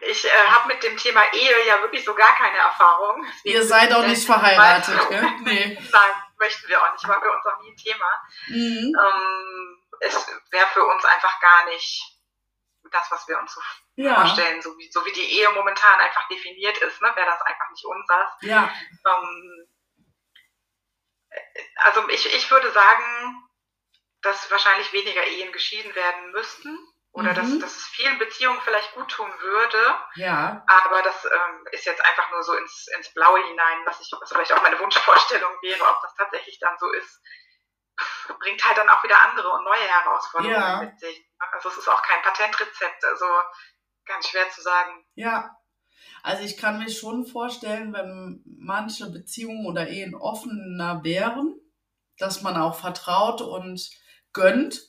ich äh, habe mit dem Thema Ehe ja wirklich so gar keine Erfahrung. Ihr seid auch nicht verheiratet, gell? Nee. Nein, möchten wir auch nicht, war für uns auch nie ein Thema. Mhm. Ähm, es wäre für uns einfach gar nicht das, was wir uns so ja. vorstellen, so wie, so wie die Ehe momentan einfach definiert ist, ne, wäre das einfach nicht unseres. Ja. Ähm, also ich, ich würde sagen, dass wahrscheinlich weniger Ehen geschieden werden müssten oder mhm. dass, dass es vielen Beziehungen vielleicht gut tun würde. Ja. Aber das ähm, ist jetzt einfach nur so ins, ins Blaue hinein, was ich was vielleicht auch meine Wunschvorstellung wäre, ob das tatsächlich dann so ist bringt halt dann auch wieder andere und neue Herausforderungen ja. mit sich. Also es ist auch kein Patentrezept, also ganz schwer zu sagen. Ja, also ich kann mir schon vorstellen, wenn manche Beziehungen oder Ehen offener wären, dass man auch vertraut und gönnt,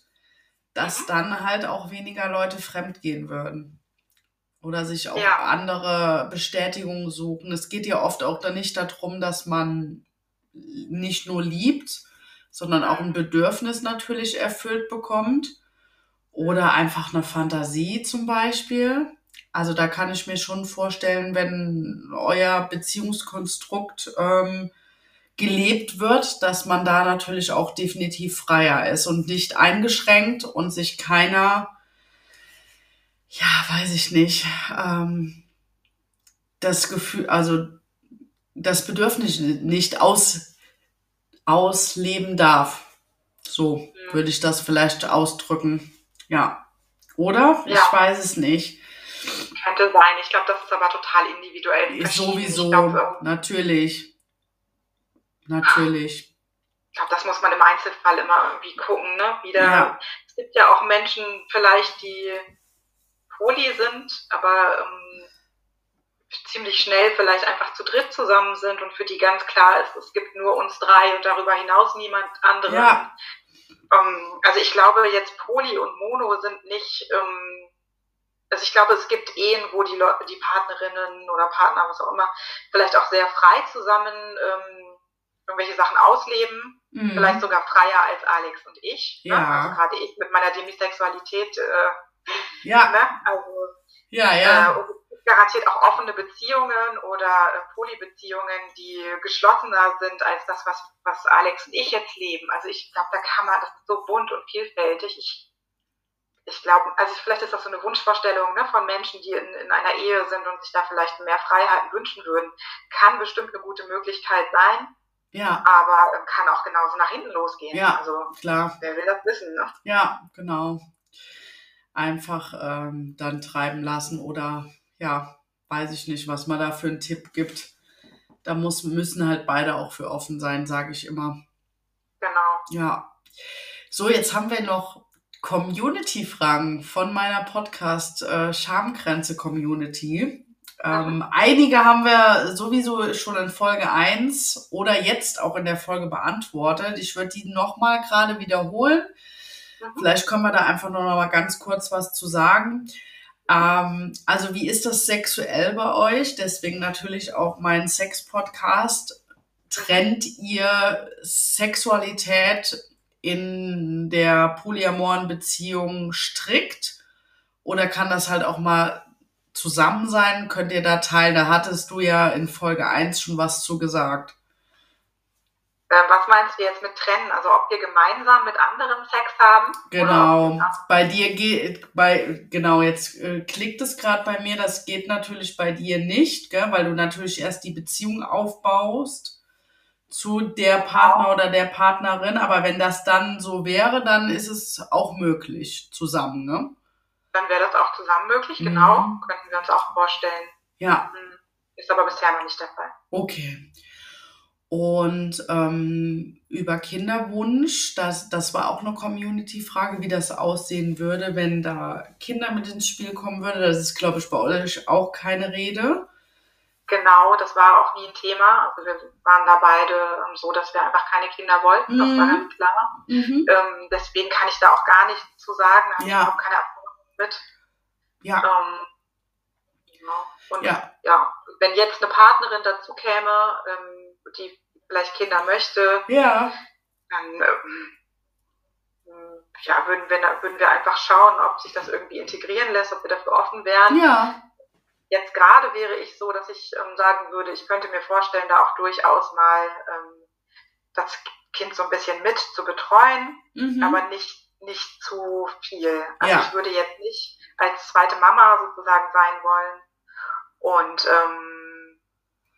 dass mhm. dann halt auch weniger Leute fremdgehen würden. Oder sich auch ja. andere Bestätigungen suchen. Es geht ja oft auch dann nicht darum, dass man nicht nur liebt, sondern auch ein Bedürfnis natürlich erfüllt bekommt oder einfach eine Fantasie zum Beispiel. Also da kann ich mir schon vorstellen, wenn euer Beziehungskonstrukt ähm, gelebt wird, dass man da natürlich auch definitiv freier ist und nicht eingeschränkt und sich keiner, ja, weiß ich nicht, ähm, das Gefühl, also das Bedürfnis nicht aus ausleben darf. So mhm. würde ich das vielleicht ausdrücken. Ja. Oder? Ja. Ich weiß es nicht. Könnte sein. Ich glaube, das ist aber total individuell. Sowieso. Glaub, Natürlich. Natürlich. Ich glaube, das muss man im Einzelfall immer irgendwie gucken. Ne? Wieder, ja. Es gibt ja auch Menschen vielleicht, die poly sind, aber ähm, ziemlich schnell vielleicht einfach zu dritt zusammen sind und für die ganz klar ist, es gibt nur uns drei und darüber hinaus niemand anderen. Ja. Ähm, also ich glaube jetzt Poly und Mono sind nicht, ähm, also ich glaube es gibt Ehen, wo die, Leute, die Partnerinnen oder Partner, was auch immer, vielleicht auch sehr frei zusammen ähm, irgendwelche Sachen ausleben, mhm. vielleicht sogar freier als Alex und ich. Ne? Ja. Ne? Also gerade ich mit meiner Demisexualität. Äh, ja. Ne? Also, ja, ja. Äh, garantiert auch offene Beziehungen oder äh, Polybeziehungen, die geschlossener sind als das, was, was Alex und ich jetzt leben. Also ich glaube, da kann man, das ist so bunt und vielfältig. Ich, ich glaube, also vielleicht ist das so eine Wunschvorstellung ne, von Menschen, die in, in einer Ehe sind und sich da vielleicht mehr Freiheiten wünschen würden. Kann bestimmt eine gute Möglichkeit sein. Ja. Aber äh, kann auch genauso nach hinten losgehen. Ja, also, klar. Wer will das wissen, ne? Ja, genau. Einfach ähm, dann treiben lassen oder ja, weiß ich nicht, was man da für einen Tipp gibt. Da muss, müssen halt beide auch für offen sein, sage ich immer. Genau. Ja. So, jetzt haben wir noch Community-Fragen von meiner Podcast äh, Schamgrenze Community. Ähm, einige haben wir sowieso schon in Folge 1 oder jetzt auch in der Folge beantwortet. Ich würde die nochmal gerade wiederholen. Mhm. Vielleicht können wir da einfach noch mal ganz kurz was zu sagen. Ähm, also wie ist das sexuell bei euch? Deswegen natürlich auch mein Sex-Podcast. Trennt ihr Sexualität in der polyamoren Beziehung strikt? Oder kann das halt auch mal zusammen sein? Könnt ihr da teilen? Da hattest du ja in Folge 1 schon was zu gesagt. Ähm, was meinst du jetzt mit trennen? Also ob wir gemeinsam mit anderen Sex haben? Genau. Bei dir geht, bei, genau, jetzt äh, klickt es gerade bei mir, das geht natürlich bei dir nicht, gell? weil du natürlich erst die Beziehung aufbaust zu der genau. Partner oder der Partnerin. Aber wenn das dann so wäre, dann ist es auch möglich zusammen, ne? Dann wäre das auch zusammen möglich, genau. Mhm. Könnten wir uns auch vorstellen. Ja. Hm. Ist aber bisher noch nicht der Fall. Okay. Und ähm, über Kinderwunsch, das, das war auch eine Community-Frage, wie das aussehen würde, wenn da Kinder mit ins Spiel kommen würden. Das ist, glaube ich, bei euch auch keine Rede. Genau, das war auch nie ein Thema. Also wir waren da beide ähm, so, dass wir einfach keine Kinder wollten, mhm. das war ganz klar. Mhm. Ähm, deswegen kann ich da auch gar nichts zu sagen, da habe ja. ich auch keine Erfahrung mit. Ja. Ähm, genau. Und ja. ja, wenn jetzt eine Partnerin dazu käme, ähm, die vielleicht Kinder möchte, ja. dann ähm, ja, würden, wir, würden wir einfach schauen, ob sich das irgendwie integrieren lässt, ob wir dafür offen wären. Ja. Jetzt gerade wäre ich so, dass ich ähm, sagen würde, ich könnte mir vorstellen, da auch durchaus mal ähm, das Kind so ein bisschen mit zu betreuen, mhm. aber nicht, nicht zu viel. Also ja. ich würde jetzt nicht als zweite Mama sozusagen sein wollen. Und ähm,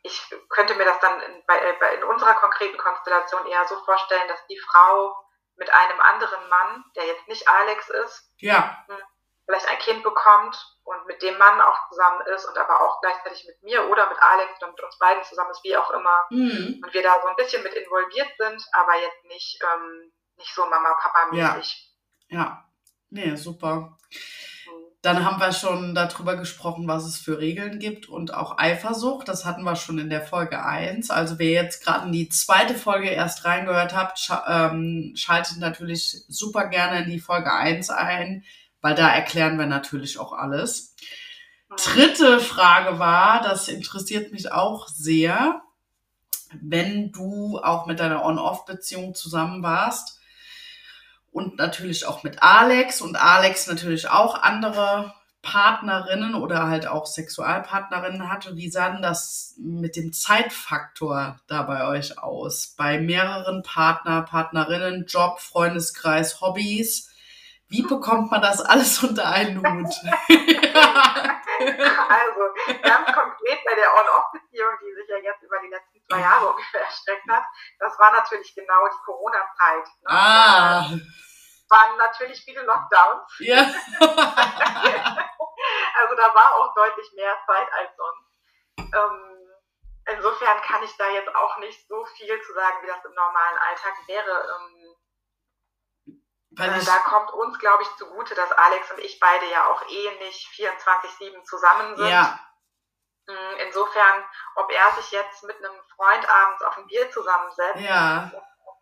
ich könnte mir das dann in, bei, äh, in unserer konkreten Konstellation eher so vorstellen, dass die Frau mit einem anderen Mann, der jetzt nicht Alex ist, ja. Hm, vielleicht ein Kind bekommt und mit dem Mann auch zusammen ist und aber auch gleichzeitig mit mir oder mit Alex mit uns beiden zusammen ist, wie auch immer. Mhm. Und wir da so ein bisschen mit involviert sind, aber jetzt nicht, ähm, nicht so Mama-Papa-mäßig. Ja. ja, nee, super. Dann haben wir schon darüber gesprochen, was es für Regeln gibt und auch Eifersucht. Das hatten wir schon in der Folge 1. Also wer jetzt gerade in die zweite Folge erst reingehört habt, sch ähm, schaltet natürlich super gerne in die Folge 1 ein, weil da erklären wir natürlich auch alles. Dritte Frage war, das interessiert mich auch sehr, wenn du auch mit deiner On-Off-Beziehung zusammen warst, und natürlich auch mit Alex und Alex natürlich auch andere Partnerinnen oder halt auch Sexualpartnerinnen hatte. Wie sah denn das mit dem Zeitfaktor da bei euch aus? Bei mehreren Partner, Partnerinnen, Job, Freundeskreis, Hobbys. Wie bekommt man das alles unter einen Hut? also, ganz konkret bei der On-Off-Beziehung, die sich ja jetzt über die letzten zwei Jahre ungefähr erstreckt hat, das war natürlich genau die Corona-Zeit. Ne? Ah waren natürlich viele Lockdowns. Ja. also da war auch deutlich mehr Zeit als sonst. Ähm, insofern kann ich da jetzt auch nicht so viel zu sagen, wie das im normalen Alltag wäre. Ähm, äh, da kommt uns, glaube ich, zugute, dass Alex und ich beide ja auch eh nicht 24-7 zusammen sind. Ja. Mm, insofern, ob er sich jetzt mit einem Freund abends auf ein Bier zusammensetzt, ja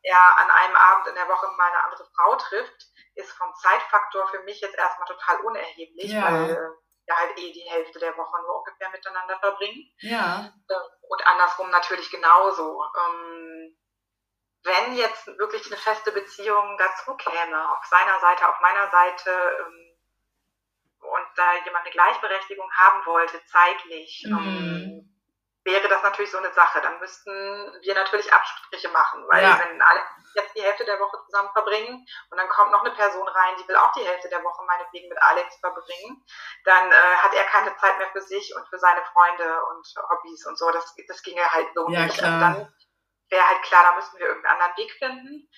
er an einem Abend in der Woche mal eine andere Frau trifft, ist vom Zeitfaktor für mich jetzt erstmal total unerheblich, ja. weil wir halt eh die Hälfte der Woche nur ungefähr miteinander verbringen. Ja. Und andersrum natürlich genauso. Ähm, wenn jetzt wirklich eine feste Beziehung dazu käme, auf seiner Seite, auf meiner Seite, ähm, und da jemand eine Gleichberechtigung haben wollte, zeitlich, mhm. ähm, wäre das natürlich so eine Sache. Dann müssten wir natürlich Abstriche machen, weil ja. wenn alle jetzt die Hälfte der Woche zusammen verbringen und dann kommt noch eine Person rein, die will auch die Hälfte der Woche meinetwegen mit Alex verbringen, dann äh, hat er keine Zeit mehr für sich und für seine Freunde und Hobbys und so. Das, das ginge halt so ja, nicht. Klar. Also dann wäre halt klar, da müssten wir irgendeinen anderen Weg finden.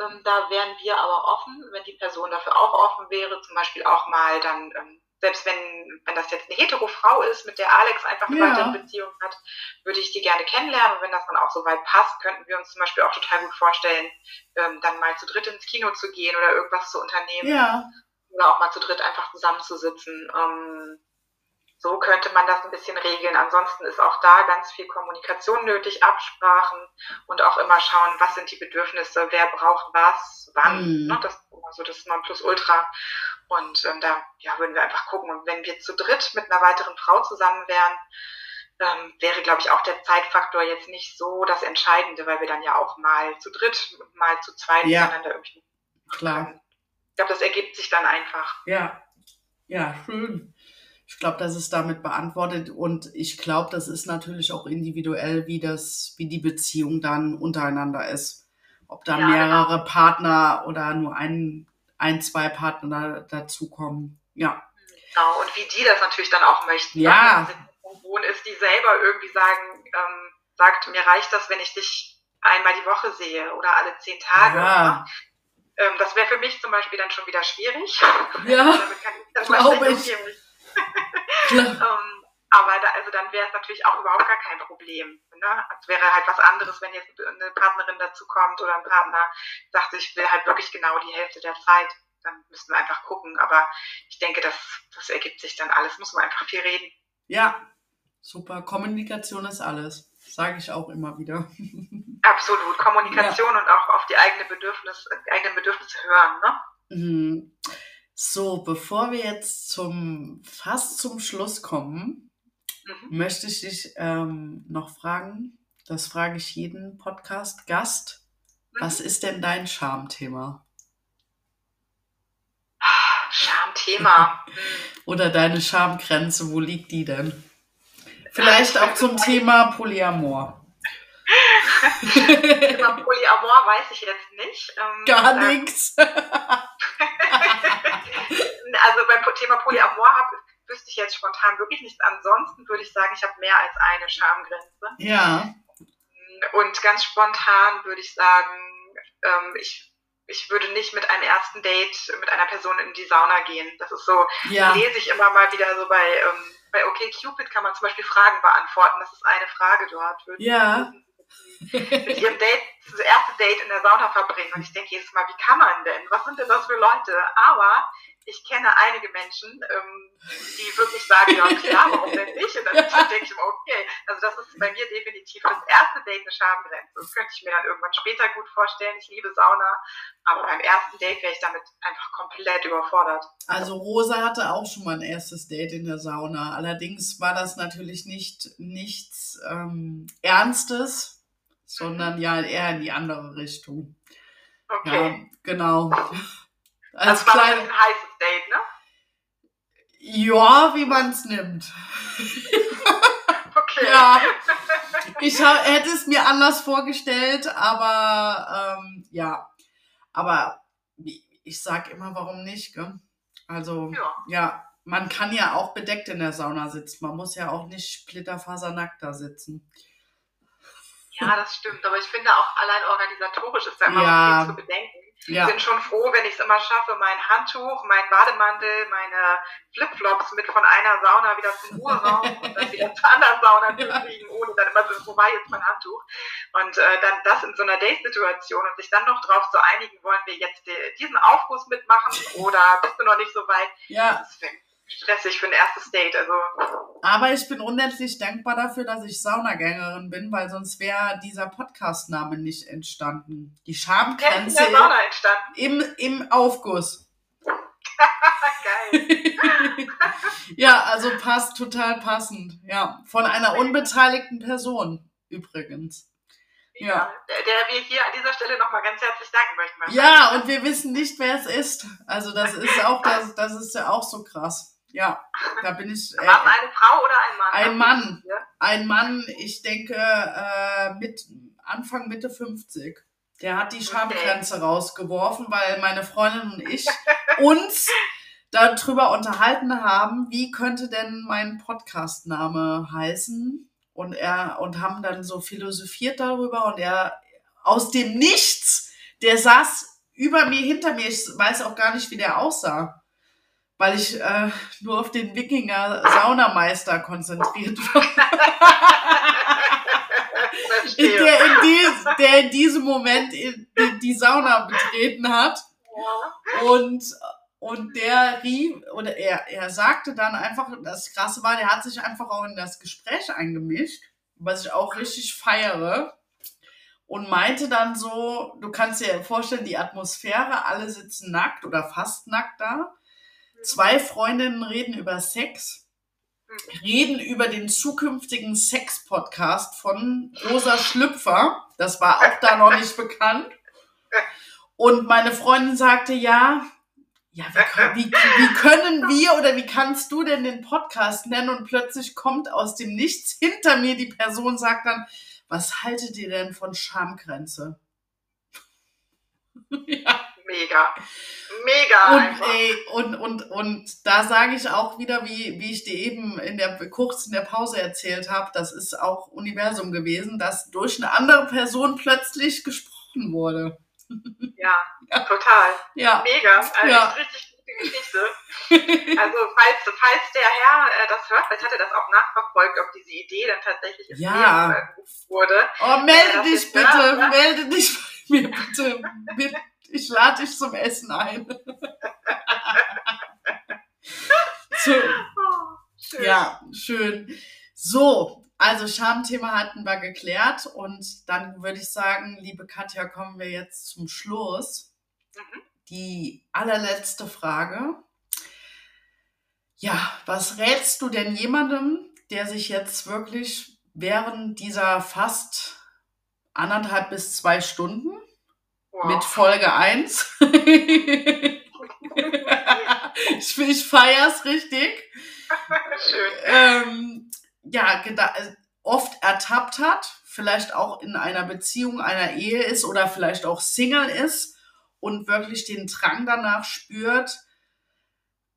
Ähm, da wären wir aber offen, wenn die Person dafür auch offen wäre, zum Beispiel auch mal dann ähm, selbst wenn, wenn das jetzt eine hetero Frau ist, mit der Alex einfach eine ja. weitere Beziehung hat, würde ich die gerne kennenlernen. Und wenn das dann auch so weit passt, könnten wir uns zum Beispiel auch total gut vorstellen, ähm, dann mal zu dritt ins Kino zu gehen oder irgendwas zu unternehmen. Ja. Oder auch mal zu dritt einfach zusammenzusitzen. Ähm, so könnte man das ein bisschen regeln. Ansonsten ist auch da ganz viel Kommunikation nötig, Absprachen und auch immer schauen, was sind die Bedürfnisse, wer braucht was, wann. Mhm. Ne? Das ist also das Nonplusultra. Und ähm, da ja, würden wir einfach gucken. Und wenn wir zu dritt mit einer weiteren Frau zusammen wären, ähm, wäre, glaube ich, auch der Zeitfaktor jetzt nicht so das Entscheidende, weil wir dann ja auch mal zu dritt, mal zu zweit ja. miteinander irgendwie. Klar. Ich glaube, das ergibt sich dann einfach. Ja, ja, schön. Ich glaube, das ist damit beantwortet und ich glaube, das ist natürlich auch individuell, wie das, wie die Beziehung dann untereinander ist. Ob da ja, mehrere genau. Partner oder nur ein, ein, zwei Partner dazukommen. Ja. Genau, und wie die das natürlich dann auch möchten. Ne? Ja. Wohn ist, die selber irgendwie sagen, ähm, sagt, mir reicht das, wenn ich dich einmal die Woche sehe oder alle zehn Tage. Ja. Ähm, das wäre für mich zum Beispiel dann schon wieder schwierig. Ja, Damit kann ich dann glaube ich. ähm, aber da, also dann wäre es natürlich auch überhaupt gar kein Problem. Ne? Es wäre halt was anderes, wenn jetzt eine Partnerin dazu kommt oder ein Partner sagt, ich will halt wirklich genau die Hälfte der Zeit. Dann müssen wir einfach gucken. Aber ich denke, das, das ergibt sich dann alles. Muss man einfach viel reden. Ja, super. Kommunikation ist alles. Sage ich auch immer wieder. Absolut. Kommunikation ja. und auch auf die eigene Bedürfnis, eigenen Bedürfnisse hören. Ne? Mhm. So, bevor wir jetzt zum fast zum Schluss kommen, mhm. möchte ich dich ähm, noch fragen. Das frage ich jeden Podcast-Gast. Mhm. Was ist denn dein Charmthema? Charmthema. Oder deine Schamgrenze, wo liegt die denn? Vielleicht auch zum Thema Polyamor. Thema Polyamor weiß ich jetzt nicht. Ähm, Gar ähm, nichts. also beim Thema Polyamor habe, wüsste ich jetzt spontan wirklich nichts. Ansonsten würde ich sagen, ich habe mehr als eine Schamgrenze. Ja. Und ganz spontan würde ich sagen, ähm, ich, ich würde nicht mit einem ersten Date mit einer Person in die Sauna gehen. Das ist so, ja. lese ich immer mal wieder so bei, ähm, bei OkCupid kann man zum Beispiel Fragen beantworten. Das ist eine Frage dort. Würde ja mit ihrem Date, das erste Date in der Sauna verbringen. Und ich denke jedes Mal, wie kann man denn? Was sind denn das für Leute? Aber ich kenne einige Menschen, ähm, die wirklich sagen, ja klar, warum denn nicht? Und dann ja. denke ich immer, okay, also das ist bei mir definitiv das erste Date eine Schamgrenze. Das könnte ich mir dann irgendwann später gut vorstellen. Ich liebe Sauna, aber beim ersten Date wäre ich damit einfach komplett überfordert. Also Rosa hatte auch schon mal ein erstes Date in der Sauna. Allerdings war das natürlich nicht nichts ähm, Ernstes, sondern ja eher in die andere Richtung. Okay. Ja, genau. Als das war kleine... ein heißes Date, ne? Ja, wie man es nimmt. okay. Ja. Ich hab, hätte es mir anders vorgestellt, aber ähm, ja. Aber ich sag immer, warum nicht, gell? Also, ja. ja, man kann ja auch bedeckt in der Sauna sitzen. Man muss ja auch nicht splitterfasernackt da sitzen. Ja, das stimmt. Aber ich finde auch allein organisatorisch ist da immer ja. viel zu bedenken. Ja. Ich bin schon froh, wenn ich es immer schaffe, mein Handtuch, mein Bademantel, meine Flipflops mit von einer Sauna wieder zum Ruheraum und dann wieder zur anderen Sauna zu fliegen, ohne dann immer so, wo war jetzt mein Handtuch? Und äh, dann das in so einer Date-Situation und sich dann noch drauf zu einigen, wollen wir jetzt die, diesen Aufguss mitmachen oder bist du noch nicht so weit? Ja. Das stressig für ein erstes Date. Also. Aber ich bin unendlich dankbar dafür, dass ich Saunagängerin bin, weil sonst wäre dieser Podcast-Name nicht entstanden. Die Schamgrenze in der Sauna entstanden. Im, im Aufguss. Geil. ja, also passt total passend. Ja, von einer unbeteiligten Person übrigens. Ja. Der, der wir hier an dieser Stelle nochmal ganz herzlich danken möchten. Ja, und wir wissen nicht, wer es ist. Also das ist auch, das, das ist ja auch so krass. Ja, da bin ich. Äh, War eine Frau oder ein Mann? Ein Mann. Ein Mann, ich denke, äh, mit Anfang, Mitte 50. Der hat die Schamgrenze okay. rausgeworfen, weil meine Freundin und ich uns darüber unterhalten haben, wie könnte denn mein Podcastname heißen. Und er, und haben dann so philosophiert darüber und er aus dem Nichts, der saß über mir, hinter mir, ich weiß auch gar nicht, wie der aussah weil ich äh, nur auf den Wikinger Saunameister konzentriert war. der, in die, der in diesem Moment in, in die Sauna betreten hat. Ja. Und, und der rief, oder er, er sagte dann einfach, das Krasse war, der hat sich einfach auch in das Gespräch eingemischt, was ich auch richtig feiere. Und meinte dann so, du kannst dir vorstellen, die Atmosphäre, alle sitzen nackt oder fast nackt da Zwei Freundinnen reden über Sex, reden über den zukünftigen Sex-Podcast von Rosa Schlüpfer. Das war auch da noch nicht bekannt. Und meine Freundin sagte, ja, ja, wie, wie, wie, können wir oder wie kannst du denn den Podcast nennen? Und plötzlich kommt aus dem Nichts hinter mir die Person, sagt dann, was haltet ihr denn von Schamgrenze? ja. Mega. Mega. Und, ey, und, und, und da sage ich auch wieder, wie, wie ich dir eben in der, kurz in der Pause erzählt habe, das ist auch Universum gewesen, dass durch eine andere Person plötzlich gesprochen wurde. Ja, ja. total. Ja. Mega. Also ja. richtig gute Geschichte. also falls, falls der Herr äh, das hört, vielleicht hat er das auch nachverfolgt, ob diese Idee dann tatsächlich ja. wurde. Oh, melde dich bitte, da, melde dich bei mir bitte. Ich lade dich zum Essen ein. so. Oh, schön. Ja, schön. So, also Schamthema hatten wir geklärt und dann würde ich sagen, liebe Katja, kommen wir jetzt zum Schluss. Mhm. Die allerletzte Frage. Ja, was rätst du denn jemandem, der sich jetzt wirklich während dieser fast anderthalb bis zwei Stunden mit Folge 1. ich ich feier's richtig. Schön. Ähm, ja, oft ertappt hat, vielleicht auch in einer Beziehung, einer Ehe ist oder vielleicht auch Single ist und wirklich den Drang danach spürt,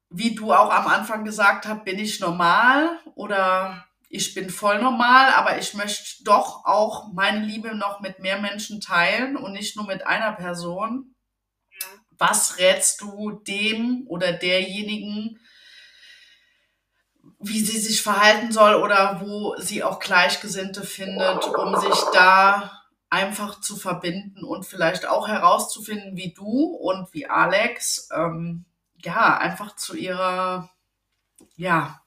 wie du auch am Anfang gesagt hast, bin ich normal oder ich bin voll normal, aber ich möchte doch auch meine Liebe noch mit mehr Menschen teilen und nicht nur mit einer Person. Was rätst du dem oder derjenigen, wie sie sich verhalten soll oder wo sie auch Gleichgesinnte findet, um sich da einfach zu verbinden und vielleicht auch herauszufinden, wie du und wie Alex, ähm, ja, einfach zu ihrer, ja,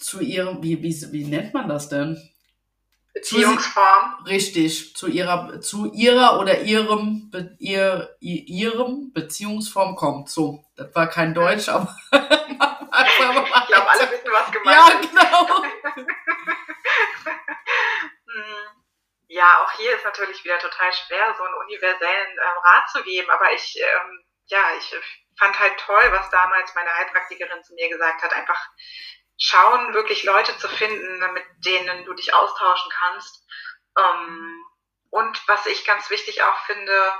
zu ihrem, wie, wie, wie nennt man das denn? Beziehungsform. Zu, richtig, zu ihrer, zu ihrer oder ihrem, be, ihr, ihrem Beziehungsform kommt. So, das war kein Deutsch, aber. ich glaube, alle wissen, was gemeint ja, ist. Ja, genau. Hm. ja, auch hier ist natürlich wieder total schwer, so einen universellen ähm, Rat zu geben, aber ich, ähm, ja, ich fand halt toll, was damals meine Heilpraktikerin zu mir gesagt hat, einfach schauen, wirklich Leute zu finden, mit denen du dich austauschen kannst. Ähm, und was ich ganz wichtig auch finde,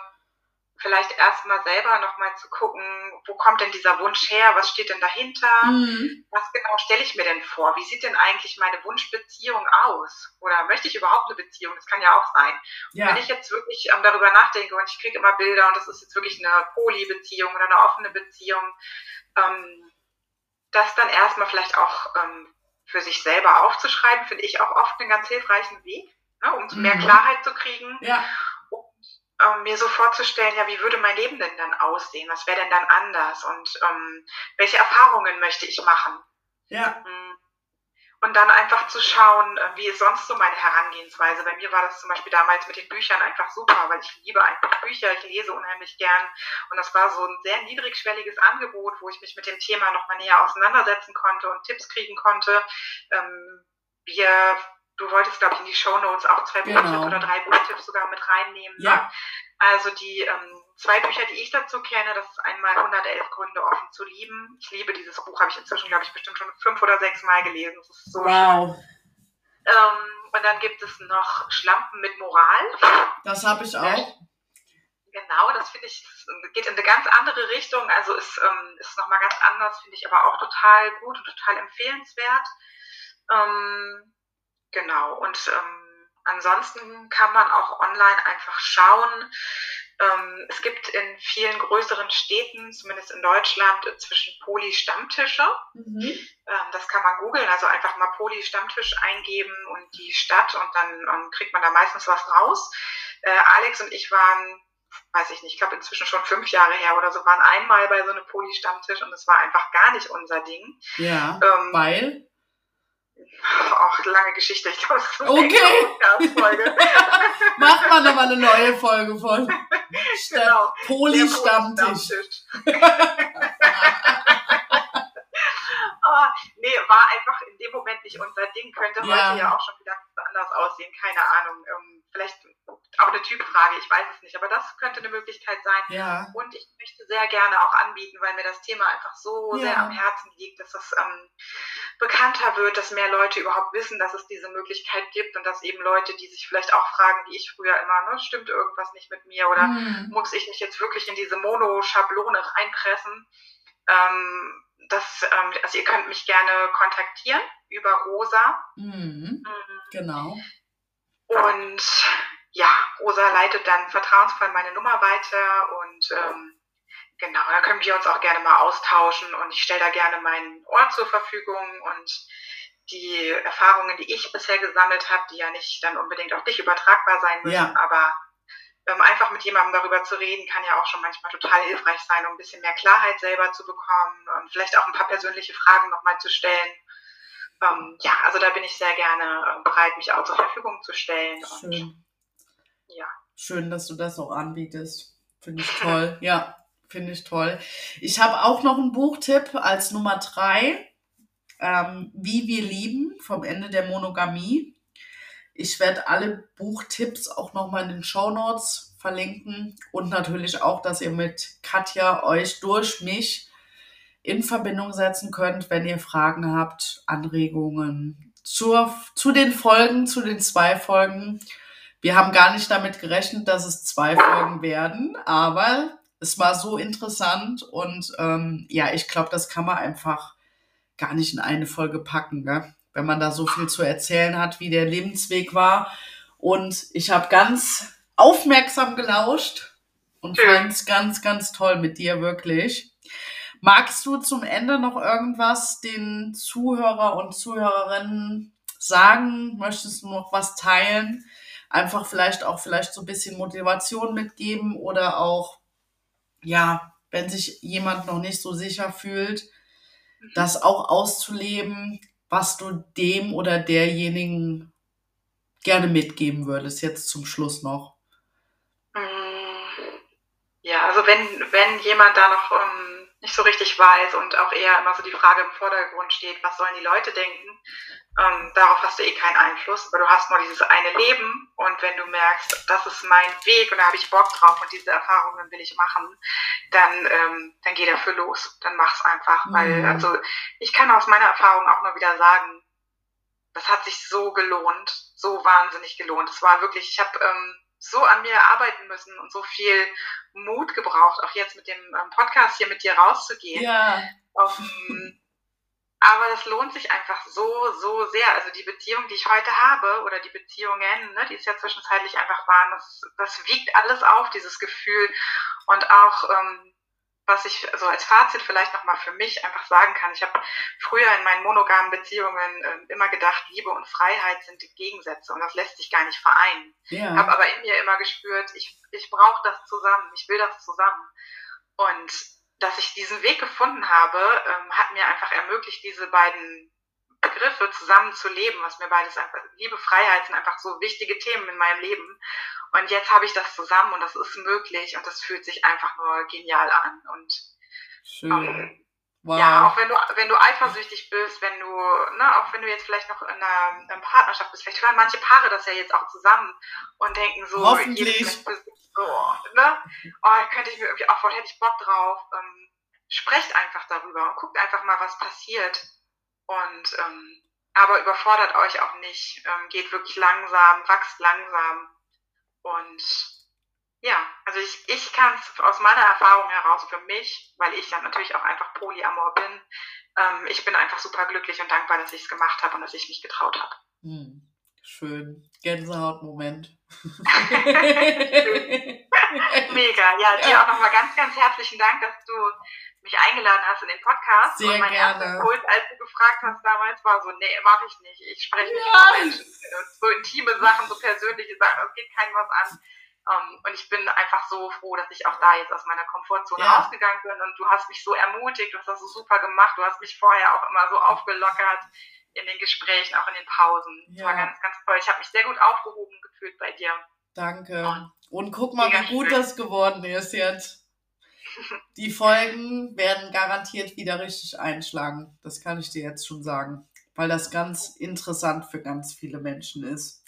vielleicht erstmal selber nochmal zu gucken, wo kommt denn dieser Wunsch her, was steht denn dahinter, mhm. was genau stelle ich mir denn vor, wie sieht denn eigentlich meine Wunschbeziehung aus oder möchte ich überhaupt eine Beziehung, das kann ja auch sein. Ja. wenn ich jetzt wirklich ähm, darüber nachdenke und ich kriege immer Bilder und das ist jetzt wirklich eine Poly-Beziehung oder eine offene Beziehung, ähm, das dann erstmal vielleicht auch ähm, für sich selber aufzuschreiben, finde ich auch oft einen ganz hilfreichen Weg, ne, um mhm. mehr Klarheit zu kriegen. Ja. Und ähm, mir so vorzustellen, ja, wie würde mein Leben denn dann aussehen? Was wäre denn dann anders? Und ähm, welche Erfahrungen möchte ich machen? Ja. Mhm. Und dann einfach zu schauen, äh, wie ist sonst so meine Herangehensweise. Bei mir war das zum Beispiel damals mit den Büchern einfach super, weil ich liebe einfach Bücher, ich lese unheimlich gern. Und das war so ein sehr niedrigschwelliges Angebot, wo ich mich mit dem Thema nochmal näher auseinandersetzen konnte und Tipps kriegen konnte. Ähm, wir du wolltest, glaube ich, in die Show Notes auch zwei genau. Buchtipps oder drei Buchtipps sogar mit reinnehmen. Ne? Ja. Ne? Also die ähm, zwei Bücher, die ich dazu kenne, das ist einmal 111 Gründe offen zu lieben. Ich liebe dieses Buch, habe ich inzwischen, glaube ich, bestimmt schon fünf oder sechs Mal gelesen. Das ist so wow. schön. Ähm, und dann gibt es noch Schlampen mit Moral. Das habe ich auch. Genau, das finde ich, geht in eine ganz andere Richtung. Also ist, ähm, ist nochmal ganz anders, finde ich aber auch total gut und total empfehlenswert. Ähm, genau, und ähm, ansonsten kann man auch online einfach schauen. Ähm, es gibt in vielen größeren Städten, zumindest in Deutschland, inzwischen Poli-Stammtische. Mhm. Ähm, das kann man googeln, also einfach mal Poli-Stammtisch eingeben und die Stadt und dann ähm, kriegt man da meistens was raus. Äh, Alex und ich waren weiß ich nicht, ich glaube inzwischen schon fünf Jahre her oder so, waren einmal bei so einem Poli-Stammtisch und es war einfach gar nicht unser Ding. Ja, ähm, weil? Auch lange Geschichte, ich glaube, es ist eine okay. Folge. Macht man nochmal eine neue Folge von genau. Poli-Stammtisch. oh, nee, war einfach in dem Moment nicht unser Ding, könnte ja. heute ja auch schon wieder anders aussehen, keine Ahnung. Ähm, vielleicht auch eine Typfrage, ich weiß es nicht, aber das könnte eine Möglichkeit sein. Ja. Und ich möchte sehr gerne auch anbieten, weil mir das Thema einfach so ja. sehr am Herzen liegt, dass es ähm, bekannter wird, dass mehr Leute überhaupt wissen, dass es diese Möglichkeit gibt und dass eben Leute, die sich vielleicht auch fragen, wie ich früher immer, ne, stimmt irgendwas nicht mit mir oder mhm. muss ich mich jetzt wirklich in diese Mono-Schablone reinpressen? Ähm, das, ähm, also ihr könnt mich gerne kontaktieren über Rosa. Mhm. Mhm. Genau. Und ja, Rosa leitet dann vertrauensvoll meine Nummer weiter und ähm, genau, dann können wir uns auch gerne mal austauschen und ich stelle da gerne meinen Ort zur Verfügung und die Erfahrungen, die ich bisher gesammelt habe, die ja nicht dann unbedingt auf dich übertragbar sein müssen, ja. aber ähm, einfach mit jemandem darüber zu reden, kann ja auch schon manchmal total hilfreich sein, um ein bisschen mehr Klarheit selber zu bekommen und vielleicht auch ein paar persönliche Fragen nochmal zu stellen. Ähm, ja, also da bin ich sehr gerne äh, bereit, mich auch zur Verfügung zu stellen. Schön. Und, ja. Schön, dass du das auch anbietest. Finde ich toll. ja, finde ich toll. Ich habe auch noch einen Buchtipp als Nummer drei. Ähm, Wie wir lieben vom Ende der Monogamie. Ich werde alle Buchtipps auch nochmal in den Show Notes verlinken und natürlich auch, dass ihr mit Katja euch durch mich in Verbindung setzen könnt, wenn ihr Fragen habt, Anregungen zur, zu den Folgen, zu den zwei Folgen. Wir haben gar nicht damit gerechnet, dass es zwei Folgen werden, aber es war so interessant und ähm, ja, ich glaube, das kann man einfach gar nicht in eine Folge packen. Gell? wenn man da so viel zu erzählen hat, wie der Lebensweg war. Und ich habe ganz aufmerksam gelauscht und fand es ganz, ganz toll mit dir, wirklich. Magst du zum Ende noch irgendwas den Zuhörer und Zuhörerinnen sagen? Möchtest du noch was teilen? Einfach vielleicht auch vielleicht so ein bisschen Motivation mitgeben oder auch, ja, wenn sich jemand noch nicht so sicher fühlt, das auch auszuleben, was du dem oder derjenigen gerne mitgeben würdest, jetzt zum Schluss noch? Mm, ja, also wenn, wenn jemand da noch um, nicht so richtig weiß und auch eher immer so die Frage im Vordergrund steht, was sollen die Leute denken, ähm, darauf hast du eh keinen Einfluss, aber du hast nur dieses eine Leben und wenn du merkst, das ist mein Weg und da habe ich Bock drauf und diese Erfahrungen will ich machen, dann, ähm, dann geh dafür los, dann mach's einfach, mhm. weil also ich kann aus meiner Erfahrung auch nur wieder sagen, das hat sich so gelohnt, so wahnsinnig gelohnt. Es war wirklich, ich habe ähm, so an mir arbeiten müssen und so viel Mut gebraucht, auch jetzt mit dem ähm, Podcast hier mit dir rauszugehen. Ja. Um, aber das lohnt sich einfach so, so sehr. Also die Beziehung, die ich heute habe, oder die Beziehungen, ne, die es ja zwischenzeitlich einfach waren, das, das wiegt alles auf, dieses Gefühl. Und auch, ähm, was ich so als Fazit vielleicht nochmal für mich einfach sagen kann, ich habe früher in meinen monogamen Beziehungen äh, immer gedacht, Liebe und Freiheit sind Gegensätze und das lässt sich gar nicht vereinen. Yeah. Habe aber in mir immer gespürt, ich, ich brauche das zusammen, ich will das zusammen. Und dass ich diesen Weg gefunden habe, ähm, hat mir einfach ermöglicht, diese beiden Begriffe zusammen zu leben, was mir beides einfach, Liebe, Freiheit sind einfach so wichtige Themen in meinem Leben. Und jetzt habe ich das zusammen und das ist möglich und das fühlt sich einfach nur genial an. Und Schön. Ähm, Wow. Ja, auch wenn du, wenn du eifersüchtig bist, wenn du, ne, auch wenn du jetzt vielleicht noch in einer, in einer Partnerschaft bist, vielleicht hören manche Paare das ja jetzt auch zusammen und denken so, Hoffentlich. so, ne, oh, könnte ich mir irgendwie auch voll, hätte ich Bock drauf. Ähm, sprecht einfach darüber und guckt einfach mal, was passiert. Und ähm, aber überfordert euch auch nicht. Ähm, geht wirklich langsam, wächst langsam. Und ja, also ich, ich kann es aus meiner Erfahrung heraus für mich, weil ich ja natürlich auch einfach Polyamor bin, ähm, ich bin einfach super glücklich und dankbar, dass ich es gemacht habe und dass ich mich getraut habe. Hm, schön. Gänsehautmoment. Mega. Ja, dir ja. auch nochmal ganz, ganz herzlichen Dank, dass du mich eingeladen hast in den Podcast. Sehr und mein gerne. erster Impuls, als du gefragt hast damals, war so, nee, mache ich nicht. Ich spreche nicht ja. mit Menschen. So intime Sachen, so persönliche Sachen, das geht keinem was an. Um, ähm, und ich bin einfach so froh, dass ich auch da jetzt aus meiner Komfortzone ja. rausgegangen bin und du hast mich so ermutigt, du hast das so super gemacht, du hast mich vorher auch immer so aufgelockert in den Gesprächen, auch in den Pausen. Ja. Das war ganz, ganz toll. Ich habe mich sehr gut aufgehoben gefühlt bei dir. Danke. Und, und guck mal, wie gut schön. das geworden ist jetzt. Die Folgen werden garantiert wieder richtig einschlagen. Das kann ich dir jetzt schon sagen. Weil das ganz interessant für ganz viele Menschen ist.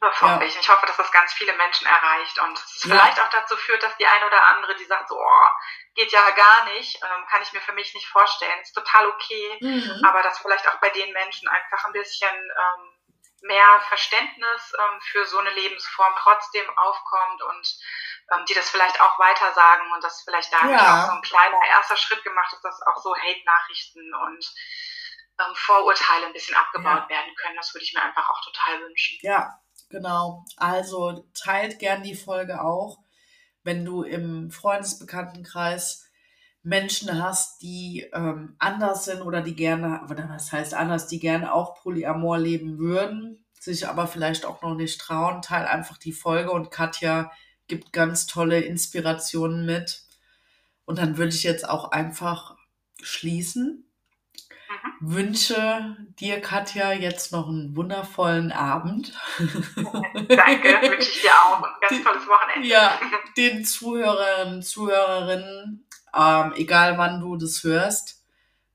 Das hoffe ja. ich. Ich hoffe, dass das ganz viele Menschen erreicht und es ja. vielleicht auch dazu führt, dass die eine oder andere, die sagt so, oh, geht ja gar nicht, ähm, kann ich mir für mich nicht vorstellen, ist total okay, mhm. aber dass vielleicht auch bei den Menschen einfach ein bisschen ähm, mehr Verständnis ähm, für so eine Lebensform trotzdem aufkommt und ähm, die das vielleicht auch weiter sagen und dass vielleicht da ja. auch so ein kleiner erster Schritt gemacht ist, dass auch so Hate-Nachrichten und ähm, Vorurteile ein bisschen abgebaut werden können. Das würde ich mir einfach auch total wünschen. Ja, Genau. Also teilt gern die Folge auch, wenn du im Freundesbekanntenkreis Menschen hast, die ähm, anders sind oder die gerne, oder was heißt anders, die gerne auch Polyamor leben würden, sich aber vielleicht auch noch nicht trauen, teil einfach die Folge und Katja gibt ganz tolle Inspirationen mit. Und dann würde ich jetzt auch einfach schließen wünsche dir, Katja, jetzt noch einen wundervollen Abend. Danke, wünsche ich dir auch. Ein ganz tolles Wochenende. Ja, den Zuhörern, Zuhörerinnen, ähm, egal wann du das hörst,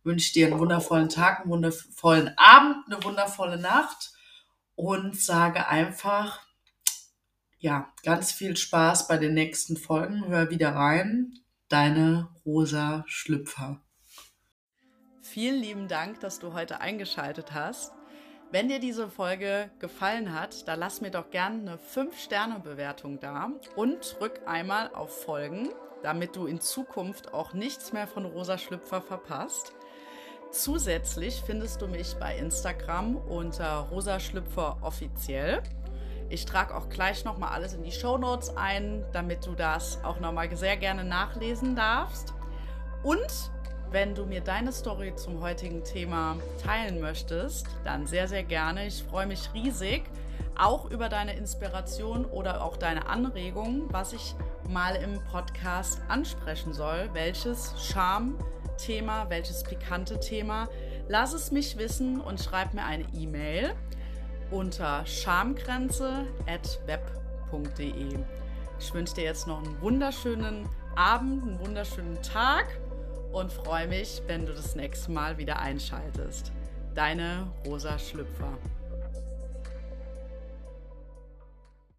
wünsche dir einen wundervollen Tag, einen wundervollen Abend, eine wundervolle Nacht und sage einfach, ja, ganz viel Spaß bei den nächsten Folgen. Hör wieder rein. Deine Rosa Schlüpfer. Vielen lieben Dank, dass du heute eingeschaltet hast. Wenn dir diese Folge gefallen hat, dann lass mir doch gerne eine 5-Sterne-Bewertung da und drück einmal auf Folgen, damit du in Zukunft auch nichts mehr von Rosa Schlüpfer verpasst. Zusätzlich findest du mich bei Instagram unter Rosa Schlüpfer offiziell. Ich trage auch gleich nochmal alles in die Show Notes ein, damit du das auch nochmal sehr gerne nachlesen darfst. Und wenn du mir deine Story zum heutigen Thema teilen möchtest, dann sehr, sehr gerne. Ich freue mich riesig, auch über deine Inspiration oder auch deine Anregung, was ich mal im Podcast ansprechen soll. Welches Charme-Thema, welches pikante Thema. Lass es mich wissen und schreib mir eine E-Mail unter schamgrenze.web.de. Ich wünsche dir jetzt noch einen wunderschönen Abend, einen wunderschönen Tag und freue mich, wenn du das nächste Mal wieder einschaltest. Deine Rosa Schlüpfer.